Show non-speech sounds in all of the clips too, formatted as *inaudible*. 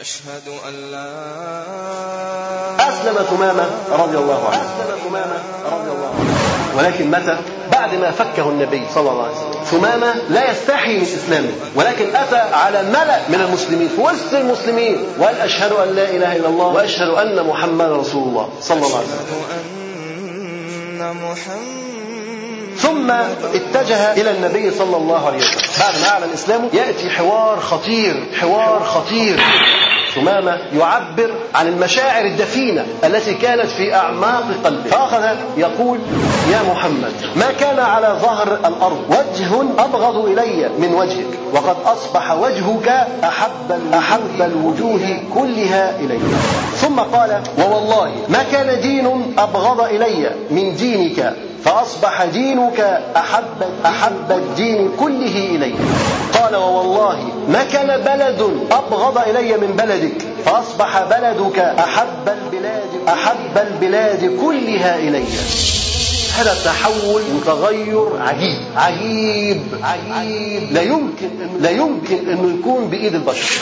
أشهد أن لا أسلم ثمامة رضي الله عنه. أسلم ثمامة رضي الله عنه. ولكن متى؟ بعد ما فكه النبي صلى الله عليه وسلم. ثمامة لا يستحي من إسلامه. ولكن أتى على ملأ من المسلمين في وسط المسلمين. وقال أشهد أن لا إله إلا الله وأشهد أن محمدا رسول الله صلى الله عليه وسلم. أشهد أن محمد ثم اتجه إلى النبي صلى الله عليه وسلم. بعد ما أعلن اسلامه يأتي حوار خطير حوار خطير. ثمامة يعبر عن المشاعر الدفينة التي كانت في أعماق قلبه. فأخذ يقول يا محمد ما كان على ظهر الأرض وجه أبغض إلي من وجهك وقد أصبح وجهك أحب أحب الوجوه كلها إلي. ثم قال ووالله ما كان دين أبغض إلي من دينك فأصبح دينك أحب أحب الدين كله إلي قال ووالله ما كان بلد أبغض إلي من بلدك. فأصبح بلدك أحب البلاد أحب البلاد كلها إلي. هذا تحول وتغير عجيب. عجيب. عجيب. لا يمكن لا يمكن انه يكون بإيد البشر.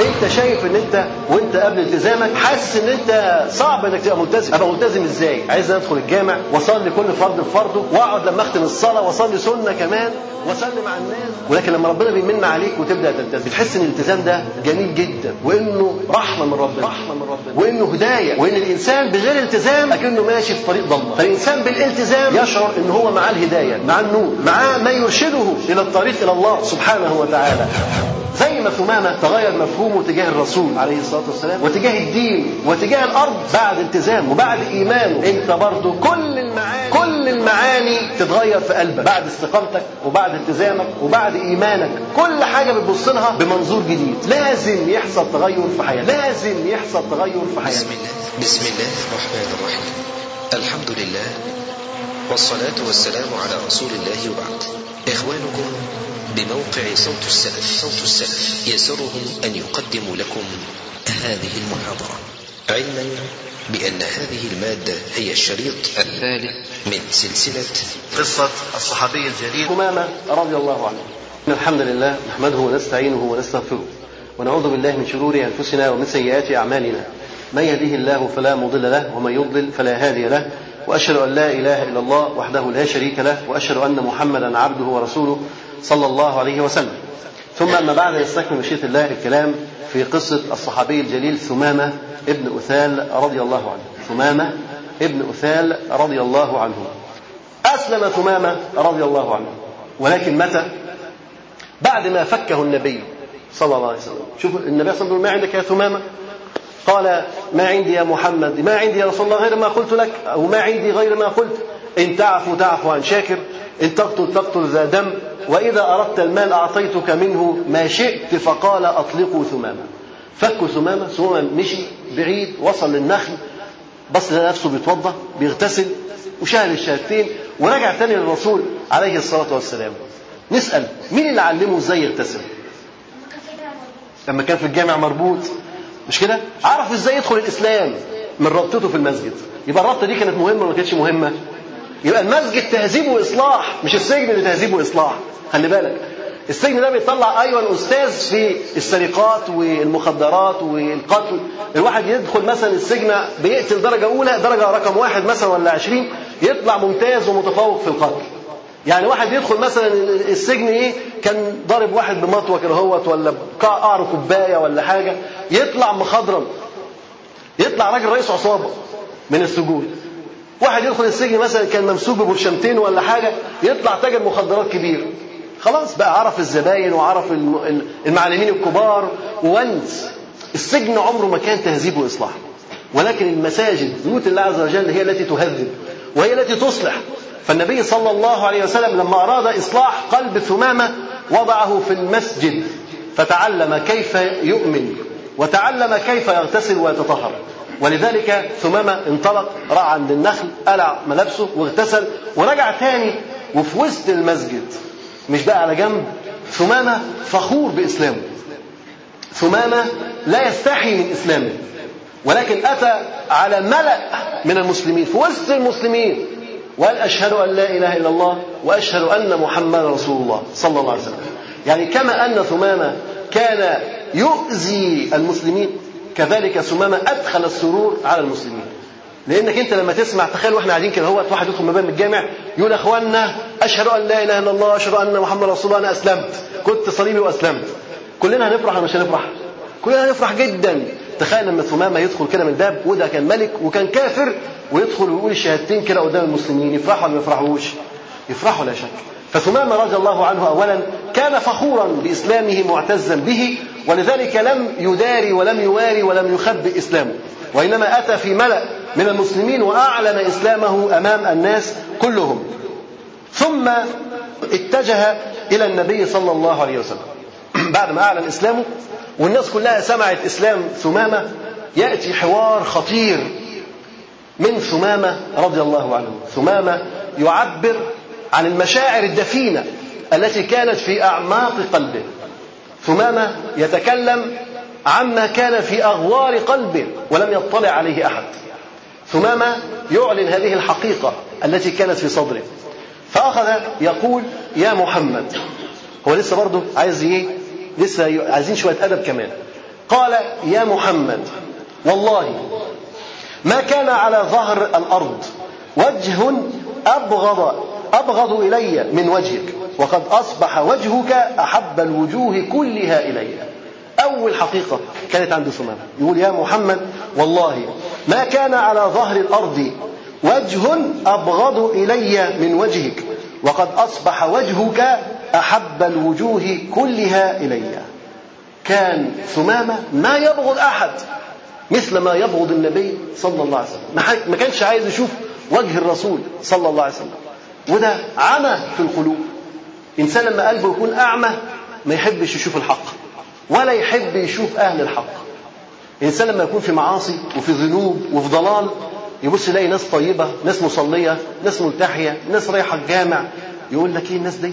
انت شايف ان انت وانت قبل التزامك حاسس ان انت صعب انك تبقى ملتزم. أبقى ملتزم إزاي؟ عايز أدخل الجامع وأصلي كل فرض بفرضه وأقعد لما أختم الصلاة وأصلي سنة كمان؟ واسلم على الناس. ولكن لما ربنا بيمن عليك وتبدأ تلتزم بتحس إن الالتزام ده جميل جدا وإنه رحمة من ربنا. رحمة من ربنا. وإنه هداية. وإن الإنسان بغير التزام أكنه ماشي في طريق ضلمه فالإنسان بالالتزام يشعر إن هو معاه الهداية معاه النور معاه ما يرشده إلى الطريق إلى الله سبحانه وتعالى. زي ما ثمامة تغير مفهومه تجاه الرسول عليه الصلاة والسلام وتجاه الدين وتجاه الأرض بعد التزام وبعد إيمانه. أنت برضو كل المعاني كل المعاني تتغير في قلبك. بعد استقامتك وبعد التزامك وبعد إيمانك. كل حاجة بتبص لها بمنظور جديد. لازم يحصل تغير في حياتك. لازم يحصل تغير في حياتك. بسم الله. بسم الله الرحمن الرحيم. الحمد لله والصلاة والسلام على رسول الله وبعد. إخوانكم بموقع صوت السلف. صوت السلف. يسرهم أن يقدموا لكم هذه المحاضرة. علما بأن هذه المادة هي الشريط الثالث من سلسلة قصة الصحابي الجليل. ثمامة رضي الله عنه. إن الحمد لله نحمده ونستعينه ونستغفره ونعوذ بالله من شرور أنفسنا ومن سيئات أعمالنا. من يهده الله فلا مضل له ومن يضلل فلا هادي له. وأشهد أن لا إله إلا الله وحده لا شريك له وأشهد أن محمدا عبده ورسوله صلى الله عليه وسلم. ثم أما بعد يستكمل مشيئة الله الكلام في قصة الصحابي الجليل ثمامة ابن أثال رضي الله عنه. ثمامة ابن أثال رضي الله عنه. أسلم ثمامة رضي الله عنه. ولكن متى؟ بعد ما فكه النبي صلى الله عليه وسلم. شوف النبي صلى الله عليه وسلم ما عندك يا ثمامة؟ قال ما عندي يا محمد ما عندي يا رسول الله غير ما قلت لك أو ما عندي غير ما قلت. إن تعفو تعفو عن شاكر إن تقتل تقتل ذا دم وإذا أردت المال أعطيتك منه ما شئت فقال أطلقوا ثمامة. فكوا ثمامة ثمامة مشي بعيد وصل للنخل بص لنفسه بيتوضا بيغتسل وشاهد الشهادتين ورجع تاني للرسول عليه الصلاة والسلام. نسأل مين اللي علمه إزاي يغتسل؟ لما كان في الجامع مربوط. مش كده؟ عرف إزاي يدخل الإسلام من ربطته في المسجد. يبقى الربطة دي كانت مهمة ولا ما كانتش مهمة؟ يبقى المسجد تهذيب وإصلاح مش السجن اللي تهذيب وإصلاح. خلي بالك. السجن ده بيطلع أيوه أستاذ في السرقات والمخدرات والقتل. الواحد يدخل مثلا السجن بيقتل درجة أولى درجة رقم واحد مثلا ولا عشرين يطلع ممتاز ومتفوق في القتل. يعني واحد يدخل مثلا السجن إيه؟ كان ضارب واحد بمطوة كده هوت ولا قعر كوباية ولا حاجة يطلع مخضرم. يطلع راجل رئيس عصابة من السجون. واحد يدخل السجن مثلا كان ممسوك ببرشمتين ولا حاجة يطلع تاجر مخدرات كبير. خلاص بقى عرف الزباين وعرف المعلمين الكبار وونس السجن عمره ما كان تهذيب وإصلاح. ولكن المساجد بيوت الله عز وجل هي التي تهذب وهي التي تصلح. فالنبي صلى الله عليه وسلم لما أراد إصلاح قلب ثمامة وضعه في المسجد فتعلم كيف يؤمن وتعلم كيف يغتسل ويتطهر. ولذلك ثمامة انطلق راح عند النخل قلع ملابسه واغتسل ورجع تاني وفي وسط المسجد. مش بقى على جنب؟ ثمامة فخور بإسلامه. ثمامة لا يستحي من إسلامه. ولكن أتى على ملأ من المسلمين في وسط المسلمين. وقال أشهد أن لا إله إلا الله وأشهد أن محمدا رسول الله صلى الله عليه وسلم. يعني كما أن ثمامة كان يؤذي المسلمين كذلك ثمامة أدخل السرور على المسلمين. لانك انت لما تسمع تخيل وإحنا قاعدين كده هو واحد يدخل مبان الجامع يقول يا اخوانا أشهد أن لا إله إلا الله أشهد أن محمد رسول الله أنا أسلمت. كنت صليبي وأسلمت. كلنا هنفرح ولا مش هنفرح؟ كلنا هنفرح جدا. تخيل لما ثمامة يدخل كده من الباب وده كان ملك وكان كافر ويدخل ويقول الشهادتين كده قدام المسلمين يفرحوا ولا ما يفرحوش؟ يفرحوا لا شك. فثمامة رضي الله عنه اولا كان فخورا بإسلامه معتزا به ولذلك لم يداري ولم يواري ولم يخبئ إسلامه. وإنما أتى في ملأ من المسلمين وأعلن إسلامه أمام الناس كلهم. ثم اتجه إلى النبي صلى الله عليه وسلم. *clears throat* بعد ما أعلن إسلامه والناس كلها سمعت إسلام ثمامة يأتي حوار خطير من ثمامة رضي الله عنه. ثمامة يعبر عن المشاعر الدفينة التي كانت في أعماق قلبه. ثمامة يتكلم عما كان في أغوار قلبه ولم يطلع عليه أحد. ثمامة يعلن هذه الحقيقة التي كانت في صدره. فأخذ يقول يا محمد هو لسه برضه عايز إيه؟ لسه عايزين شوية أدب كمان. قال يا محمد والله ما كان على ظهر الأرض وجه ابغض أبغض إلي من وجهك وقد أصبح وجهك أحب الوجوه كلها إلي. أول حقيقة كانت عند ثمامة. يقول يا محمد والله ما كان على ظهر الأرض وجه أبغض إلي من وجهك وقد أصبح وجهك أحب الوجوه كلها إلي. كان ثمامة ما يبغض أحد مثل ما يبغض النبي صلى الله عليه وسلم. ما كانش عايز يشوف وجه الرسول صلى الله عليه وسلم. وده عمى في القلوب. إنسان لما قلبه يكون أعمى ما يحبش يشوف الحق ولا يحب يشوف أهل الحق. الإنسان لما يكون في معاصي وفي ذنوب وفي ضلال يبص يلاقي ناس طيبة ناس مصلية ناس ملتحية ناس رايحة الجامع يقول لك إيه الناس ديت؟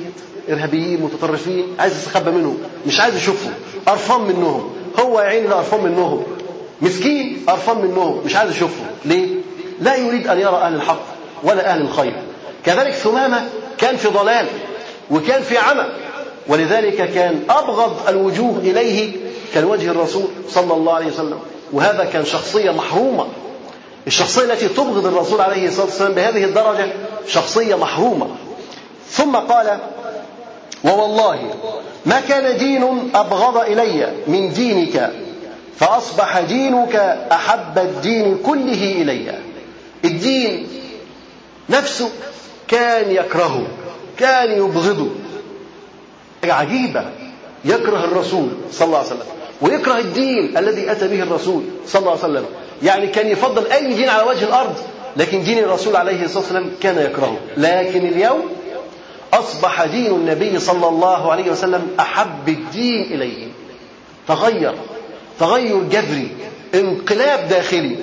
إرهابيين متطرفين عايز يستخبى منهم مش عايز يشوفهم قرفان منهم هو يا عيني قرفان منهم مسكين قرفان منهم مش عايز يشوفهم ليه؟ لا يريد أن يرى أهل الحق ولا أهل الخير. كذلك ثمامة كان في ضلال وكان في عمى ولذلك كان أبغض الوجوه إليه كان وجه الرسول صلى الله عليه وسلم. وهذا كان شخصية محرومة. الشخصية التي تبغض الرسول عليه الصلاة والسلام بهذه الدرجة شخصية محرومة. ثم قال ووالله ما كان دين أبغض إلي من دينك فأصبح دينك أحب الدين كله إلي. الدين نفسه كان يكرهه كان يبغضه. عجيبة يكره الرسول صلى الله عليه وسلم. ويكره الدين الذي أتى به الرسول صلى الله عليه وسلم. يعني كان يفضل أي دين على وجه الأرض لكن دين الرسول عليه الصلاة والسلام كان يكرهه. لكن اليوم أصبح دين النبي صلى الله عليه وسلم أحب الدين إليه. تغير تغير جذري انقلاب داخلي.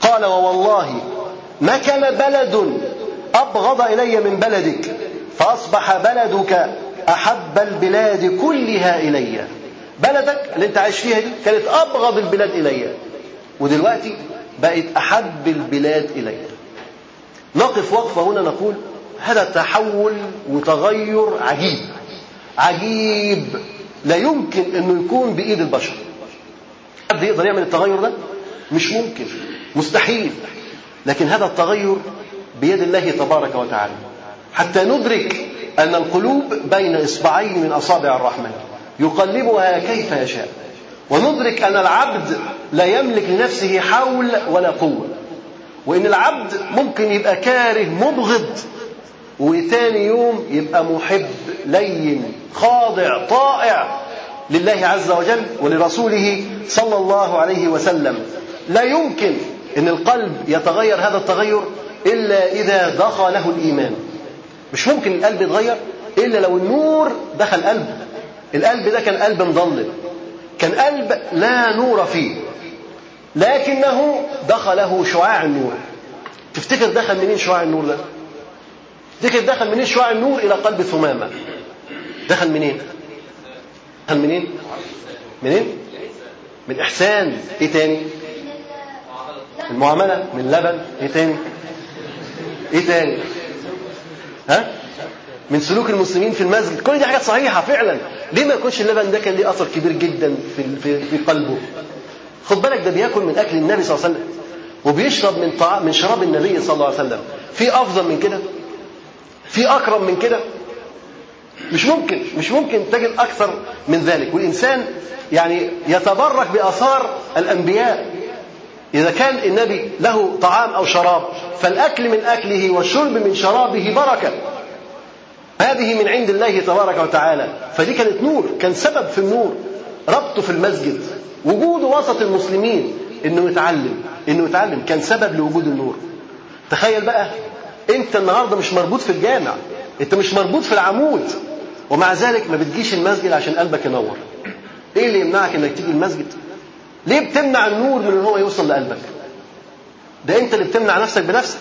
قال ووالله ما كان بلد أبغض إلي من بلدك فأصبح بلدك أحب البلاد كلها إلي. بلدك اللي انت عايش فيها دي كانت أبغض البلاد إلي. ودلوقتي بقت أحب البلاد إلي. نقف وقفة هنا نقول هذا تحول وتغير عجيب. عجيب. لا يمكن إنه يكون بإيد البشر. حد يقدر يعمل التغير ده؟ مش ممكن. مستحيل. لكن هذا التغير بيد الله تبارك وتعالى. حتى ندرك أن القلوب بين إصبعين من أصابع الرحمن. يقلبها كيف يشاء. وندرك أن العبد لا يملك لنفسه حول ولا قوة. وإن العبد ممكن يبقى كاره مبغض وتاني يوم يبقى محب لين خاضع طائع لله عز وجل ولرسوله صلى الله عليه وسلم. لا يمكن إن القلب يتغير هذا التغير إلا إذا دخله الإيمان. مش ممكن القلب يتغير إلا لو النور دخل قلبه. القلب ده كان قلب مضلل. كان قلب لا نور فيه. لكنه دخله شعاع النور. تفتكر دخل منين شعاع النور ده؟ تفتكر دخل منين شعاع النور إلى قلب ثمامة؟ دخل منين؟ دخل منين؟ منين؟ من إحسان. إيه تاني؟ المعاملة. من لبن. إيه تاني؟ إيه تاني؟ ها؟ من سلوك المسلمين في المسجد. كل دي حاجات صحيحة فعلا. ليه ما يكونش اللبن ده كان ليه أثر كبير جدا في في, قلبه؟ خد بالك ده بياكل من أكل النبي صلى الله عليه وسلم. وبيشرب من طعام من شراب النبي صلى الله عليه وسلم. في أفضل من كده؟ في أكرم من كده؟ مش ممكن. مش ممكن تجد أكثر من ذلك. والإنسان يعني يتبرك بآثار الأنبياء. إذا كان النبي له طعام أو شراب فالأكل من أكله والشرب من شرابه بركة. هذه من عند الله تبارك وتعالى. فدي كانت نور كان سبب في النور ربطه في المسجد. وجوده وسط المسلمين إنه يتعلم إنه يتعلم. كان سبب لوجود النور. تخيل بقى أنت النهارده مش مربوط في الجامع أنت مش مربوط في العمود. ومع ذلك ما بتجيش المسجد عشان قلبك ينور. إيه اللي يمنعك إنك تيجي المسجد؟ ليه بتمنع النور من إن هو يوصل لقلبك؟ ده أنت اللي بتمنع نفسك بنفسك.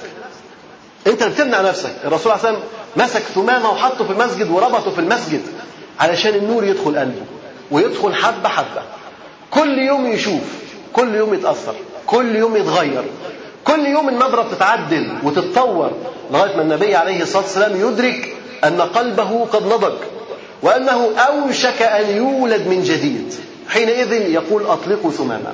انت بتمنع نفسك. الرسول عليه الصلاه والسلام مسك ثمامة وحطه في المسجد وربطه في المسجد علشان النور يدخل قلبه ويدخل حبة حبة. كل يوم يشوف كل يوم يتأثر كل يوم يتغير كل يوم النظرة بتتعدل وتتطور لغاية ما النبي عليه الصلاة والسلام يدرك أن قلبه قد نضج وأنه أوشك أن يولد من جديد. حينئذ يقول أطلقوا ثمامة.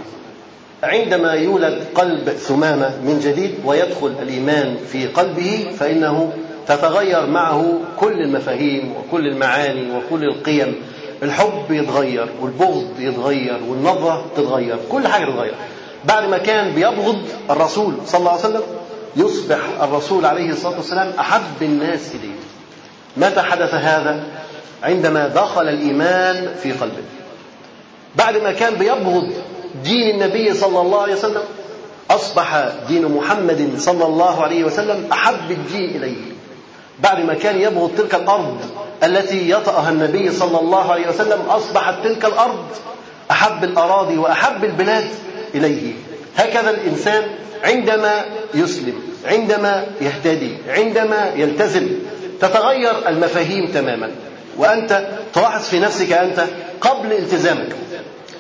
عندما يولد قلب ثمامة من جديد ويدخل الإيمان في قلبه فإنه تتغير معه كل المفاهيم وكل المعاني وكل القيم. الحب يتغير والبغض يتغير والنظرة تتغير كل حاجة تتغير. بعد ما كان بيبغض الرسول صلى الله عليه وسلم يصبح الرسول عليه الصلاة والسلام أحب الناس إليه. متى حدث هذا؟ عندما دخل الإيمان في قلبه. بعد ما كان بيبغض دين النبي صلى الله عليه وسلم أصبح دين محمد صلى الله عليه وسلم أحب الدين إليه. بعد ما كان يبغض تلك الأرض التي يطأها النبي صلى الله عليه وسلم أصبحت تلك الأرض أحب الأراضي وأحب البلاد إليه. هكذا الإنسان عندما يسلم عندما يهتدي عندما يلتزم تتغير المفاهيم تماما. وأنت تلاحظ في نفسك أنت قبل التزامك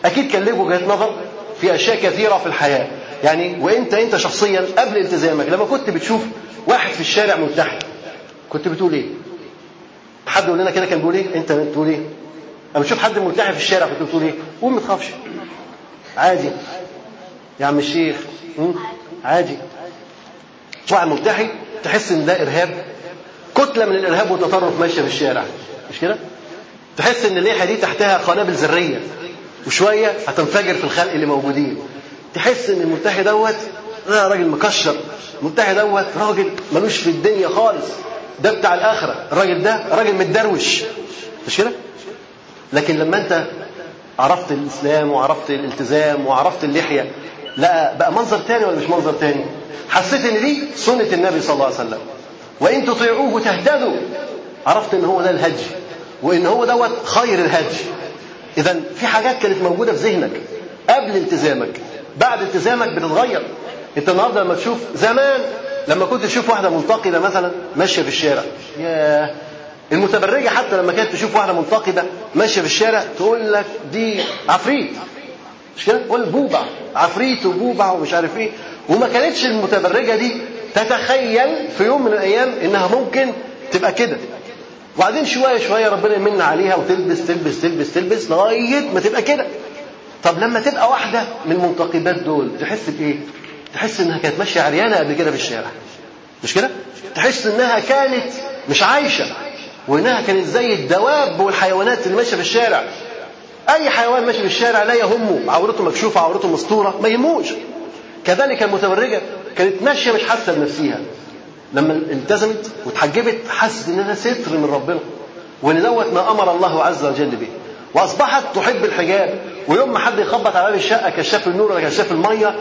أكيد كان لك وجهة نظر في أشياء كثيرة في الحياة يعني وأنت أنت شخصيا قبل التزامك لما كنت بتشوف واحد في الشارع ملتحي كنت بتقول إيه؟ حد يقول لنا كده كان بيقول إيه؟ إنت بتقول إيه؟ أما تشوف حد ملتحي في الشارع كنت بتقول إيه؟ قول ما تخافش عادي يا عم الشيخ عادي واحد ملتحي تحس إن ده إرهاب كتلة من الإرهاب والتطرف ماشية في الشارع مش كده؟ تحس إن الليحة دي تحتها قنابل ذريه وشوية هتنفجر في الخلق اللي موجودين. تحس إن الملتحي دوت ده راجل مكشر. الملتحي دوت راجل ملوش في الدنيا خالص. ده بتاع الآخرة. الراجل ده راجل متدروش. مش كده؟ لكن لما أنت عرفت الإسلام وعرفت الالتزام وعرفت اللحية لا بقى منظر تاني ولا مش منظر تاني؟ حسيت إن دي سنة النبي صلى الله عليه وسلم. وإن تطيعوه تهتدوا. عرفت إن هو ده الهدي وإن هو دوت خير الهدي اذا في حاجات كانت موجودة في ذهنك قبل التزامك بعد التزامك بتتغير. أنت النهارده لما تشوف زمان لما كنت تشوف واحدة منتقدة مثلا ماشية في الشارع. ياه! المتبرجة حتى لما كانت تشوف واحدة منتقدة ماشية في الشارع تقول لك دي عفريت. مش كده؟ تقول بوبع. عفريت وبوبع ومش عارف إيه. وما كانتش المتبرجة دي تتخيل في يوم من الأيام إنها ممكن تبقى كده. وبعدين شوية شوية ربنا يمن عليها وتلبس تلبس تلبس تلبس لغاية ما تبقى كده. طب لما تبقى واحدة من المنتقبات دول تحس بإيه؟ تحس إنها كانت ماشية عريانة قبل كده في الشارع. مش كده؟ تحس إنها كانت مش عايشة وإنها كانت زي الدواب والحيوانات اللي ماشية في الشارع. أي حيوان ماشي في الشارع لا يهمه. عورته مكشوفة عورته مستورة ما يهموش. كذلك المتبرجه كانت ماشية مش حاسة بنفسها لما التزمت وتحجبت حست إن ده ستر من ربنا. وإن دوت ما أمر الله عز وجل به. وأصبحت تحب الحجاب. ويوم ما حد يخبط على باب الشقة كشاف النور ولا كشاف المية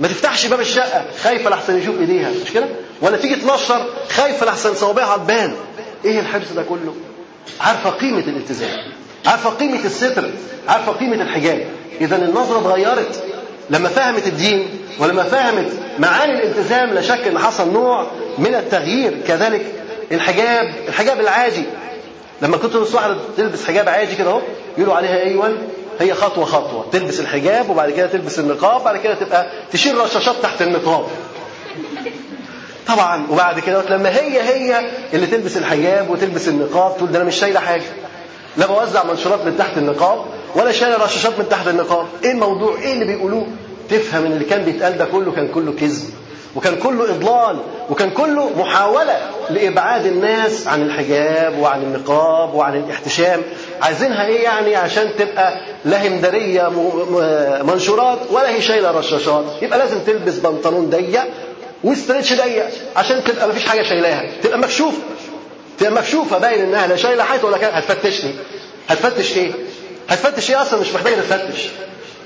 ما تفتحش باب الشقة. خايفه لحسن يشوف إيديها. مش كده؟ ولا تيجي تنشر خايفه لحسن صوابعها تبان إيه الحرص ده كله؟ عارفة قيمة الالتزام. عارفة قيمة الستر. عارفة قيمة الحجاب. إذا النظرة اتغيرت. لما فهمت الدين ولما فهمت معاني الالتزام لا شك إن حصل نوع من التغيير كذلك الحجاب الحجاب العادي لما كنت واحدة تلبس حجاب عادي كده أهو يقولوا عليها أيوه هي خطوة خطوة. تلبس الحجاب وبعد كده تلبس النقاب بعد كده تبقى تشيل رشاشات تحت النقاب. طبعا. وبعد كده لما هي هي اللي تلبس الحجاب وتلبس النقاب تقول ده أنا مش شايلة حاجة. لا بوزع منشورات من تحت النقاب ولا شايلة رشاشات من تحت النقاب. إيه الموضوع؟ إيه اللي بيقولوه؟ تفهم إن اللي كان بيتقال ده كله كان كله كذب. وكان كله إضلال وكان كله محاولة لإبعاد الناس عن الحجاب وعن النقاب وعن الاحتشام. عايزينها إيه يعني؟ عشان تبقى لا هندريه منشورات ولا هي شايلة رشاشات. يبقى لازم تلبس بنطلون ضيق واسترتش ضيق عشان تبقى مفيش حاجة شايلاها. تبقى مكشوفه تبقى مكشوفة باين إنها لا شايلة حاجة ولا كده. هتفتشني. هتفتش إيه؟ هتفتش إيه أصلا؟ مش محتاجة تفتش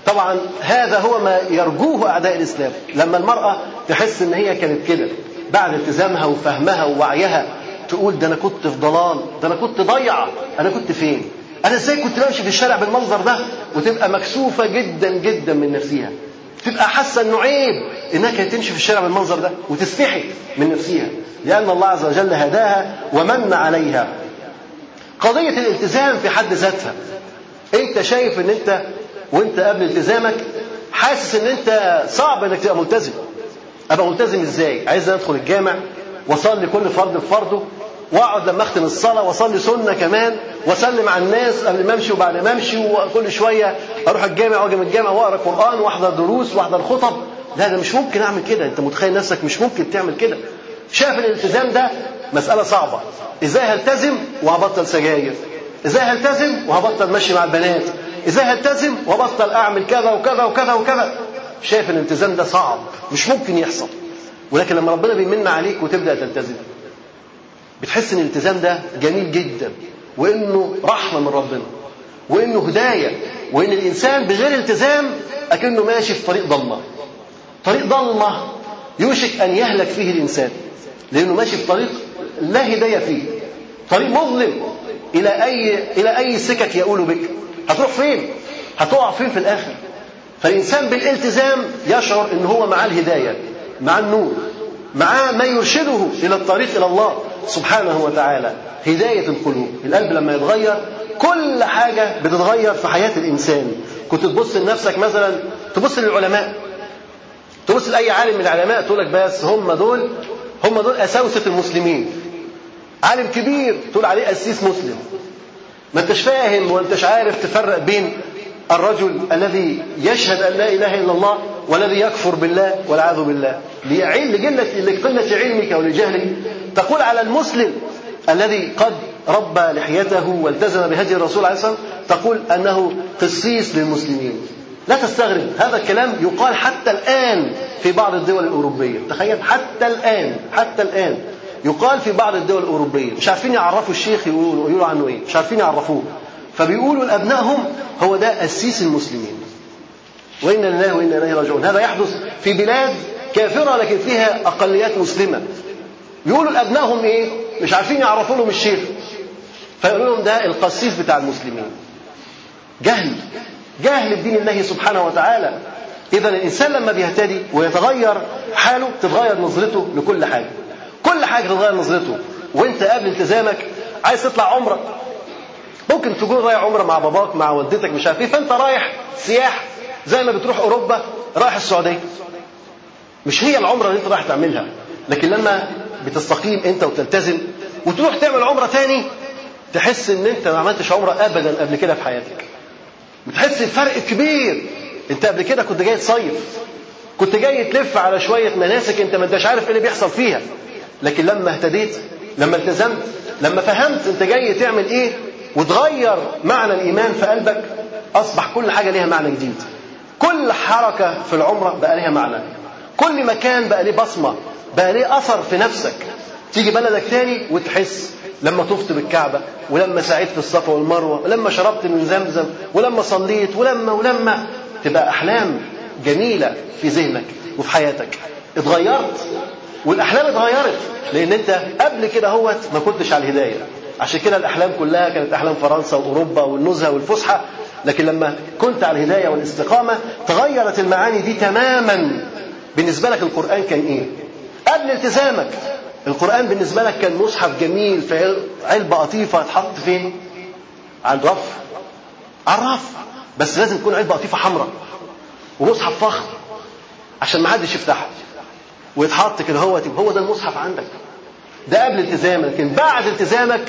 طبعا هذا هو ما يرجوه أعداء الإسلام. لما المرأة تحس إن هي كانت كده بعد التزامها وفهمها ووعيها تقول ده أنا كنت في ضلال ده أنا كنت ضيعه أنا كنت فين؟ أنا إزاي كنت بمشي في الشارع بالمنظر ده؟ وتبقى مكسوفة جدا جدا من نفسها. تبقى حاسة إنه عيب إنها كانت تمشي في الشارع بالمنظر ده وتستحي من نفسها. لأن الله عز وجل هداها ومن عليها. قضية الالتزام في حد ذاتها أنت شايف إن أنت وانت قبل التزامك حاسس ان انت صعب انك تبقى ملتزم. أبقى ملتزم إزاي؟ عايز أدخل الجامع وأصلي كل فرد بفرضه وأقعد لما أختم الصلاة وأصلي سنة كمان وأسلم على الناس قبل ما أمشي وبعد ما أمشي وكل شوية أروح الجامع وأجي من الجامع وأقرأ قرآن وأحضر دروس وأحضر خطب. لا ده مش ممكن أعمل كده. أنت متخيل نفسك مش ممكن تعمل كده. شايف الالتزام ده مسألة صعبة. إزاي هلتزم وهبطل سجاير؟ إزاي هلتزم وهبطل مشي مع البنات؟ إزاي هلتزم وابطل أعمل كذا وكذا وكذا وكذا. شايف الالتزام ده صعب مش ممكن يحصل. ولكن لما ربنا بيمن عليك وتبدأ تلتزم بتحس إن الالتزام ده جميل جدا وإنه رحمة من ربنا وإنه هداية وإن الإنسان بغير التزام أكنه ماشي في طريق ضلمة. طريق ضلمة يوشك أن يهلك فيه الإنسان لأنه ماشي في طريق لا هداية فيه. طريق مظلم إلى أي إلى أي سكك يؤول بك. هتروح فين؟ هتقع فين في الآخر؟ فالإنسان بالالتزام يشعر إن هو معاه الهداية مع النور معاه ما يرشده إلى الطريق إلى الله سبحانه وتعالى هداية القلوب. القلب لما يتغير كل حاجة بتتغير في حياة الإنسان. كنت تبص لنفسك مثلا تبص للعلماء تبص لأي عالم من العلماء تقول لك بس هم دول هم دول أساوسة المسلمين. عالم كبير تقول عليه قسيس مسلم. ما انتش فاهم وانتش عارف تفرق بين الرجل الذي يشهد أن لا إله إلا الله والذي يكفر بالله والعياذ بالله. لقلة علمك ولجهلك. تقول على المسلم الذي قد ربى لحيته والتزم بهدي الرسول عليه الصلاة والسلام تقول أنه قسيس للمسلمين. لا تستغرب. هذا الكلام يقال حتى الآن في بعض الدول الأوروبية. تخيل حتى الآن حتى الآن. يقال في بعض الدول الأوروبية مش عارفين يعرفوا الشيخ يقولوا يقولوا عنه إيه؟ مش عارفين يعرفوه. فبيقولوا لابنائهم هو ده قسيس المسلمين. وأنا لله وأنا إليه راجعون. هذا يحدث في بلاد كافرة لكن فيها أقليات مسلمة. يقولوا لابنائهم إيه؟ مش عارفين يعرفوا لهم الشيخ. فيقولوا لهم ده القسيس بتاع المسلمين. جهل. جهل بدين الله سبحانه وتعالى. اذا الإنسان لما بيهتدي ويتغير حاله تتغير نظرته لكل حاجة. كل حاجة تتغير نظرته. وانت قبل التزامك عايز تطلع عمره ممكن تكون رايح عمرة مع باباك مع والدتك مش عارف إيه فانت رايح سياح زي ما بتروح أوروبا رايح السعودية. مش هي العمرة اللي انت رايح تعملها. لكن لما بتستقيم انت وتلتزم وتروح تعمل عمرة تاني تحس ان انت ما عملتش عمرة ابدا قبل كده في حياتك. بتحس بفرق كبير. انت قبل كده كنت جاي تصيف. كنت جاي تلف على شوية مناسك انت ما انتش عارف إيه اللي بيحصل فيها. لكن لما اهتديت لما التزمت لما فهمت انت جاي تعمل إيه وتغير معنى الإيمان في قلبك أصبح كل حاجة ليها معنى جديد. كل حركة في العمرة بقى ليها معنى. كل مكان بقى ليه بصمة بقى ليه أثر في نفسك. تيجي بلدك تاني وتحس لما طفت بالكعبة ولما سعيت في الصفا والمروة ولما شربت من زمزم ولما صليت ولما ولما تبقى أحلام جميلة في ذهنك وفي حياتك. اتغيرت. والأحلام اتغيرت لأن أنت قبل كده هوت ما كنتش على الهداية. عشان كده الأحلام كلها كانت أحلام فرنسا وأوروبا والنزهة والفسحة. لكن لما كنت على الهداية والاستقامة تغيرت المعاني دي تماما. بالنسبة لك القرآن كان إيه؟ قبل التزامك. القرآن بالنسبة لك كان مصحف جميل في علبة قطيفة تحط فين؟ على الرف. على الرف. بس لازم تكون علبة قطيفة حمراء ومصحف فخم عشان ما حدش يفتحه ويتحط كده هو هو ده المصحف عندك. ده قبل التزامك. لكن بعد التزامك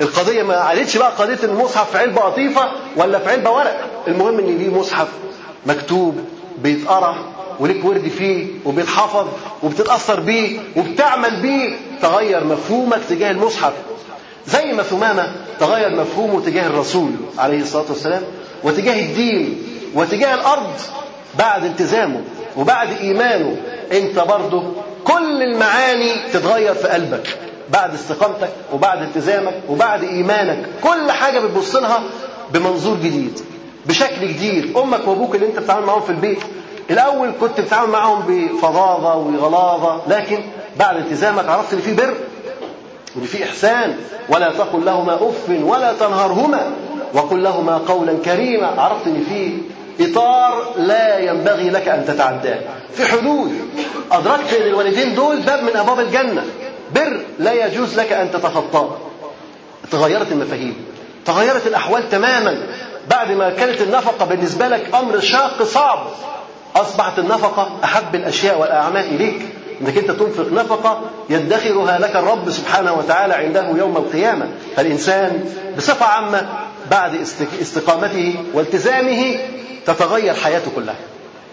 القضية ما عادتش بقى قضية المصحف في علبة قطيفة ولا في علبة ورق. المهم إن ليه مصحف مكتوب بيتقرأ وليك ورد فيه وبيتحفظ وبتتأثر بيه وبتعمل بيه تغير مفهومك تجاه المصحف. زي ما ثمامة تغير مفهومه تجاه الرسول عليه الصلاة والسلام وتجاه الدين وتجاه الأرض بعد التزامه. وبعد إيمانه أنت برضه كل المعاني تتغير في قلبك. بعد استقامتك وبعد التزامك وبعد إيمانك كل حاجة بتبص لها بمنظور جديد بشكل جديد. أمك وأبوك اللي أنت بتتعامل معاهم في البيت الأول كنت بتتعامل معاهم بفظاظة وغلاظة لكن بعد التزامك عرفت إن في بر وإن في إحسان. ولا تقل لهما أف ولا تنهرهما وقل لهما قولا كريما. عرفت إن في إطار لا ينبغي لك أن تتعداه. في حدود. أدركت أن الوالدين دول باب من أبواب الجنة. بر لا يجوز لك أن تتخطاه. تغيرت المفاهيم. تغيرت الأحوال تماما. بعد ما كانت النفقة بالنسبة لك أمر شاق صعب. أصبحت النفقة أحب الأشياء والأعمال إليك. إنك أنت تنفق نفقة يدخرها لك الرب سبحانه وتعالى عنده يوم القيامة. فالإنسان بصفة عامة بعد استقامته والتزامه تتغير حياته كلها.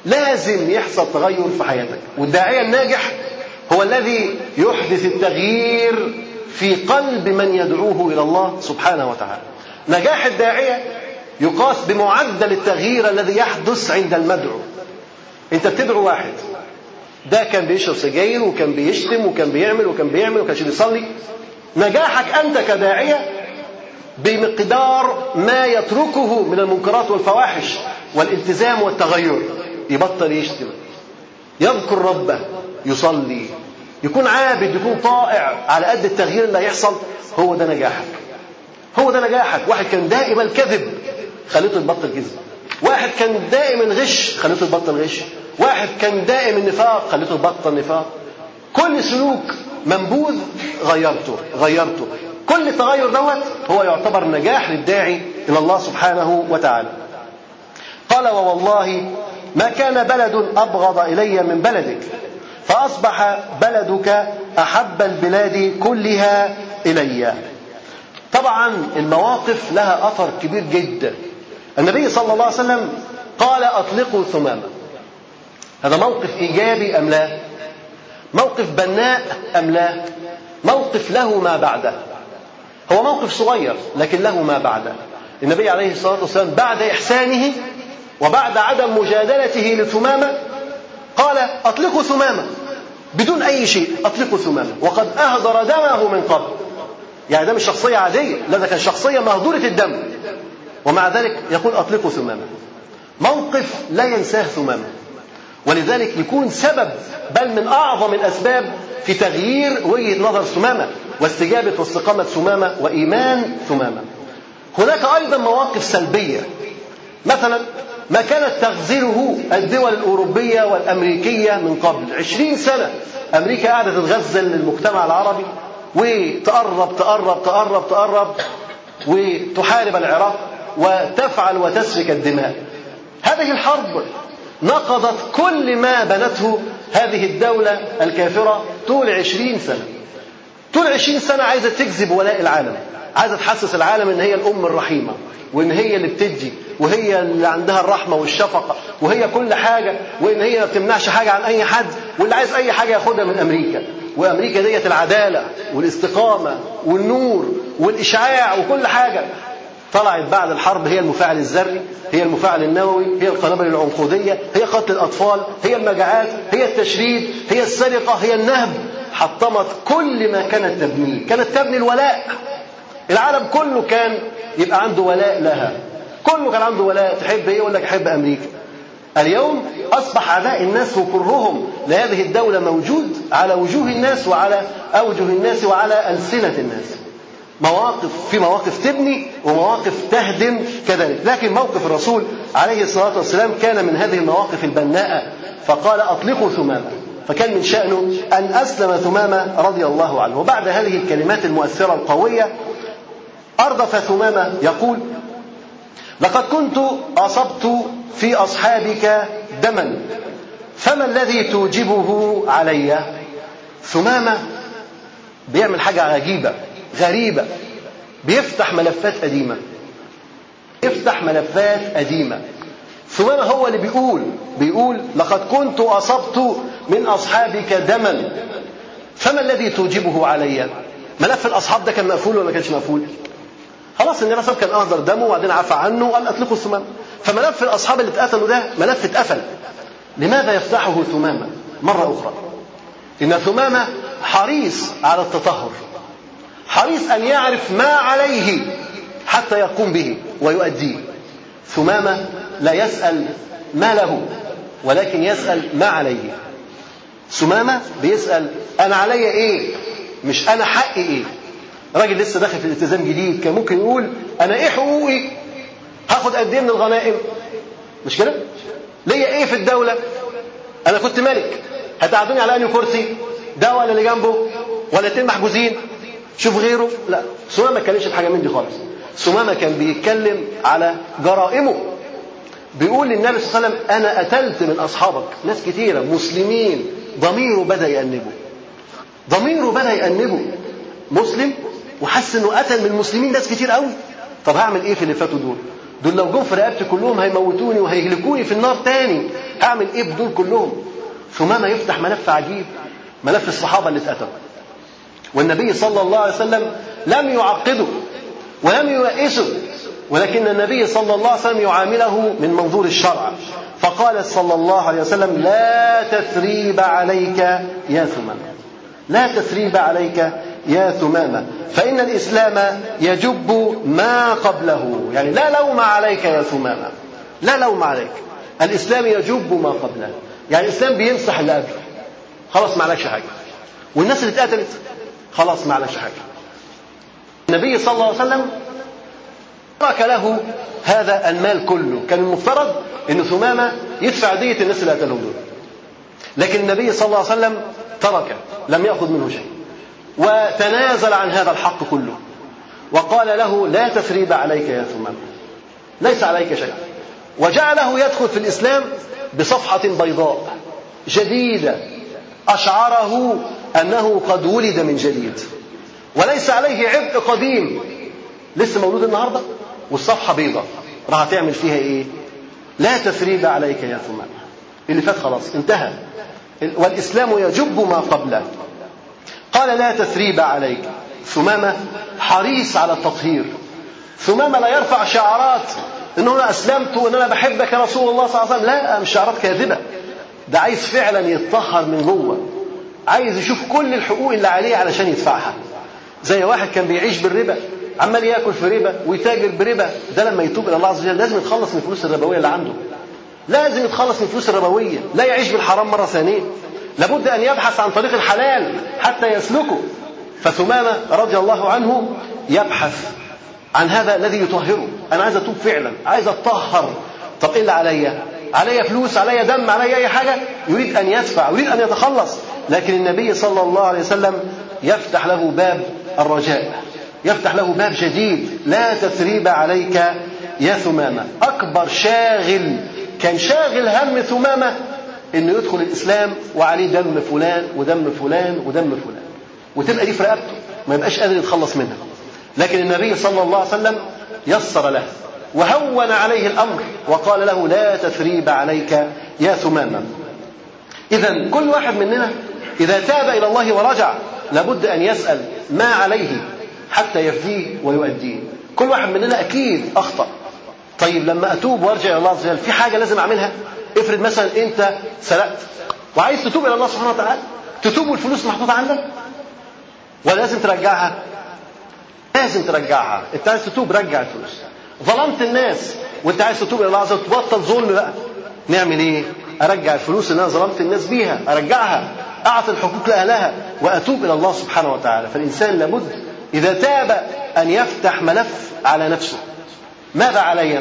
لازم يحصل تغير في حياتك. والداعية الناجح هو الذي يحدث التغيير في قلب من يدعوه إلى الله سبحانه وتعالى. نجاح الداعية يقاس بمعدل التغيير الذي يحدث عند المدعو. أنت بتدعو واحد. ده كان بيشرب سجاير وكان بيشتم وكان بيعمل وكان بيعمل وكان بيصلي. نجاحك أنت كداعية بمقدار ما يتركه من المنكرات والفواحش والالتزام والتغير. يبطل يشتم. يذكر ربه. يصلي. يكون عابد. يكون طائع. على قد التغيير اللي هيحصل. هو ده نجاحك. هو ده نجاحك. واحد كان دائم الكذب خليته يبطل كذب. واحد كان دائم الغش خليته يبطل غش. واحد كان دائم النفاق خليته يبطل نفاق. كل سلوك منبوذ غيرته غيرته. كل تغير دوت هو يعتبر نجاح للداعي إلى الله سبحانه وتعالى. قال ووالله ما كان بلد أبغض إلي من بلدك فأصبح بلدك أحب البلاد كلها إلي. طبعا المواقف لها أثر كبير جدا. النبي صلى الله عليه وسلم قال أطلقوا ثمامة. هذا موقف إيجابي أم لا؟ موقف بناء أم لا؟ موقف له ما بعده. هو موقف صغير لكن له ما بعده. النبي عليه الصلاة والسلام بعد إحسانه وبعد عدم مجادلته لثمامة قال أطلقوا ثمامة. بدون أي شيء أطلقوا ثمامة. وقد أهدر دمه من قبل. يعني ده مش شخصيه عادية لا ده كان شخصية مهدورة الدم. ومع ذلك يقول أطلقوا ثمامة. موقف لا ينساه ثمامة. ولذلك يكون سبب بل من أعظم الأسباب في تغيير وجهة نظر ثمامة. واستجابة واستقامة ثمامة وإيمان ثمامة. هناك أيضا مواقف سلبية. مثلا ما كانت تغزله الدول الأوروبية والأمريكية من قبل. عشرين سنة أمريكا قاعدة تتغزل المجتمع العربي وتقرب تقرب تقرب تقرب وتحارب العراق وتفعل وتسفك الدماء. هذه الحرب نقضت كل ما بنته هذه الدولة الكافرة طول عشرين سنة. طول عشرين سنة عايزة تجذب ولاء العالم. عايزة تحسس العالم إن هي الأم الرحيمة وإن هي اللي بتدي وهي اللي عندها الرحمة والشفقة وهي كل حاجة وإن هي ما بتمنعش حاجة عن أي حد واللي عايز أي حاجة ياخدها من أمريكا. وأمريكا ديت العدالة والإستقامة والنور والإشعاع وكل حاجة. طلعت بعد الحرب هي المفاعل الذري هي المفاعل النووي هي القنابل العنقودية هي قتل الأطفال هي المجاعات هي التشريد هي السرقة هي النهب. حطمت كل ما كانت تبنيه كانت تبني الولاء. العالم كله كان يبقى عنده ولاء لها. كله كان عنده ولاء. تحب إيه؟ يقول لك احب أمريكا. اليوم أصبح عداء الناس وكرههم لهذه الدولة موجود على وجوه الناس وعلى أوجه الناس وعلى ألسنة الناس. مواقف في مواقف تبني ومواقف تهدم كذلك. لكن موقف الرسول عليه الصلاة والسلام كان من هذه المواقف البناءة. فقال أطلقوا ثمامة. فكان من شأنه أن أسلم ثمامة رضي الله عنه. وبعد هذه الكلمات المؤثرة القوية أردف ثمامة يقول لقد كنت أصبت في أصحابك دما فما الذي توجبه علي؟ ثمامة بيعمل حاجة عجيبة. غريبة. بيفتح ملفات قديمة. يفتح ملفات قديمة. ثمامة هو اللي بيقول بيقول لقد كنت أصبت من أصحابك دما فما الذي توجبه علي؟ ملف الأصحاب ده كان مقفول ولا ما كانش مقفول؟ خلاص عليه وسلم كان أهدر دمه وبعدين عفى عنه وقال أطلقوا الثمامة فملف الأصحاب اللي اتقتلوا ده ملف اتقفل. لماذا يفتحه ثمامة مرة أخرى؟ إن ثمامة حريص على التطهر. حريص أن يعرف ما عليه حتى يقوم به ويؤديه ثمامة لا يسأل ما له ولكن يسأل ما عليه. ثمامة بيسأل أنا علي إيه؟ مش أنا حقي إيه؟ راجل لسه داخل في الالتزام جديد كان ممكن يقول أنا إيه حقوقي؟ هاخد قد إيه من الغنائم؟ مش كده؟ ليا إيه في الدولة؟ أنا كنت ملك. هتقعدوني على أنهي كرسي؟ ده ولا اللي جنبه؟ ولا اتنين محجوزين شوف غيره. لا ثمامة ما في حاجة من دي خالص. ثمامة كان بيتكلم على جرائمه. بيقول للنبي صلى الله عليه وسلم أنا قتلت من أصحابك. ناس كتيرة مسلمين. ضميره بدأ يأنبه. ضميره بدأ يأنبه. مسلم وحس إنه قتل من المسلمين ناس كتير قوي. طب هعمل إيه في اللي فاتوا دول؟ دول لو جم في رقبتي كلهم هيموتوني وهيهلكوني في النار تاني. هعمل إيه بدول كلهم؟ ثمامة يفتح ملف عجيب. ملف الصحابة اللي اتقتلوا. والنبي صلى الله عليه وسلم لم يعقده ولم ييأسه ولكن النبي صلى الله عليه وسلم يعامله من منظور الشرع. فقال صلى الله عليه وسلم لا تثريب عليك يا ثمامة لا تثريب عليك يا ثمامة فإن الإسلام يجب ما قبله. يعني لا لوم عليك يا ثمامة لا لوم عليك. الإسلام يجب ما قبله. يعني الإسلام بيمسح اللي قبله خلاص ما عليكش حاجة. والناس اللي اتقتلت خلاص ما عليكش حاجة النبي صلى الله عليه وسلم ترك له هذا المال كله. كان المفترض إن ثمامة يدفع دية الناس اللي قتلهم دول. لكن النبي صلى الله عليه وسلم ترك لم يأخذ منه شيء. وتنازل عن هذا الحق كله. وقال له لا تثريب عليك يا ثمامة. ليس عليك شيء. وجعله يدخل في الإسلام بصفحة بيضاء جديدة. أشعره أنه قد ولد من جديد. وليس عليه عبء قديم. لسه مولود النهارده؟ والصفحة بيضة. راح هتعمل فيها إيه؟ لا تثريب عليك يا ثمامه اللي فات خلاص انتهى. والإسلام يجب ما قبله. قال لا تثريب عليك. ثمامة حريص على التطهير. ثمامة لا يرفع شعارات إن أنا أسلمت وإن أنا بحبك يا رسول الله صلى الله عليه وسلم. لا مش شعارات كاذبة. ده عايز فعلا يتطهر من جوه. عايز يشوف كل الحقوق اللي عليه علشان يدفعها. زي واحد كان بيعيش بالربا عمال ياكل في ربا ويتاجر بربا ده لما يتوب إلى الله عز وجل لازم يتخلص من الفلوس الربوية اللي عنده. لازم يتخلص من الفلوس الربوية لا يعيش بالحرام مرة ثانية. لابد أن يبحث عن طريق الحلال حتى يسلكه. فثمامة رضي الله عنه يبحث عن هذا الذي يطهره. أنا عايز أتوب فعلا عايز اتطهر طب إيه اللي عليا عليا فلوس عليا دم عليا أي حاجة يريد أن يدفع يريد أن يتخلص. لكن النبي صلى الله عليه وسلم يفتح له باب الرجاء يفتح له باب جديد. لا تثريب عليك يا ثمامة. أكبر شاغل كان شاغل هم ثمامة إنه يدخل الإسلام وعليه دم فلان ودم فلان ودم فلان. وتبقى دي في رقبته ما يبقاش قادر يتخلص منها. لكن النبي صلى الله عليه وسلم يسر له وهون عليه الأمر وقال له لا تثريب عليك يا ثمامة. إذا كل واحد مننا إذا تاب إلى الله ورجع لابد أن يسأل ما عليه حتى يفديه ويؤديه. كل واحد مننا أكيد أخطأ. طيب لما أتوب وأرجع إلى الله عز وجل في حاجة لازم أعملها؟ افرض مثلا أنت سرقت. وعايز تتوب إلى الله سبحانه وتعالى؟ تتوب والفلوس محطوطة عندك؟ ولا لازم ترجعها؟ لازم ترجعها. أنت عايز تتوب رجع الفلوس. ظلمت الناس وانت عايز تتوب إلى الله عز وجل تبطل ظلم بقى. نعمل إيه؟ أرجع الفلوس اللي أنا ظلمت الناس بيها أرجعها أعطي الحقوق لأهلها وأتوب إلى الله سبحانه وتعالى. فالإنسان لابد إذا تاب أن يفتح ملف على نفسه. ماذا علي؟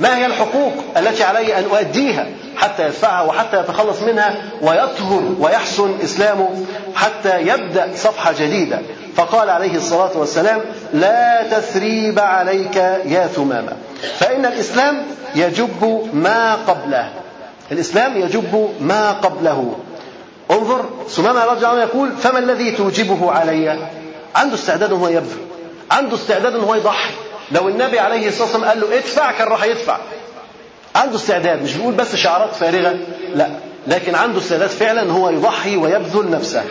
ما هي الحقوق التي علي أن أؤديها حتى يدفعها وحتى يتخلص منها ويطهر ويحسن إسلامه حتى يبدأ صفحة جديدة؟ فقال عليه الصلاة والسلام لا تثريب عليك يا ثمامة فإن الإسلام يجب ما قبله. الإسلام يجب ما قبله. انظر سمامة رضي الله عنه يقول فما الذي توجبه علي؟ عنده استعداد هو يبذل عنده استعداد هو يضحي. لو النبي عليه الصلاة والسلام قال له ادفع كان راح يدفع. عنده استعداد مش بيقول بس شعارات فارغة لا. لكن عنده استعداد فعلا ان هو يضحي ويبذل نفسه.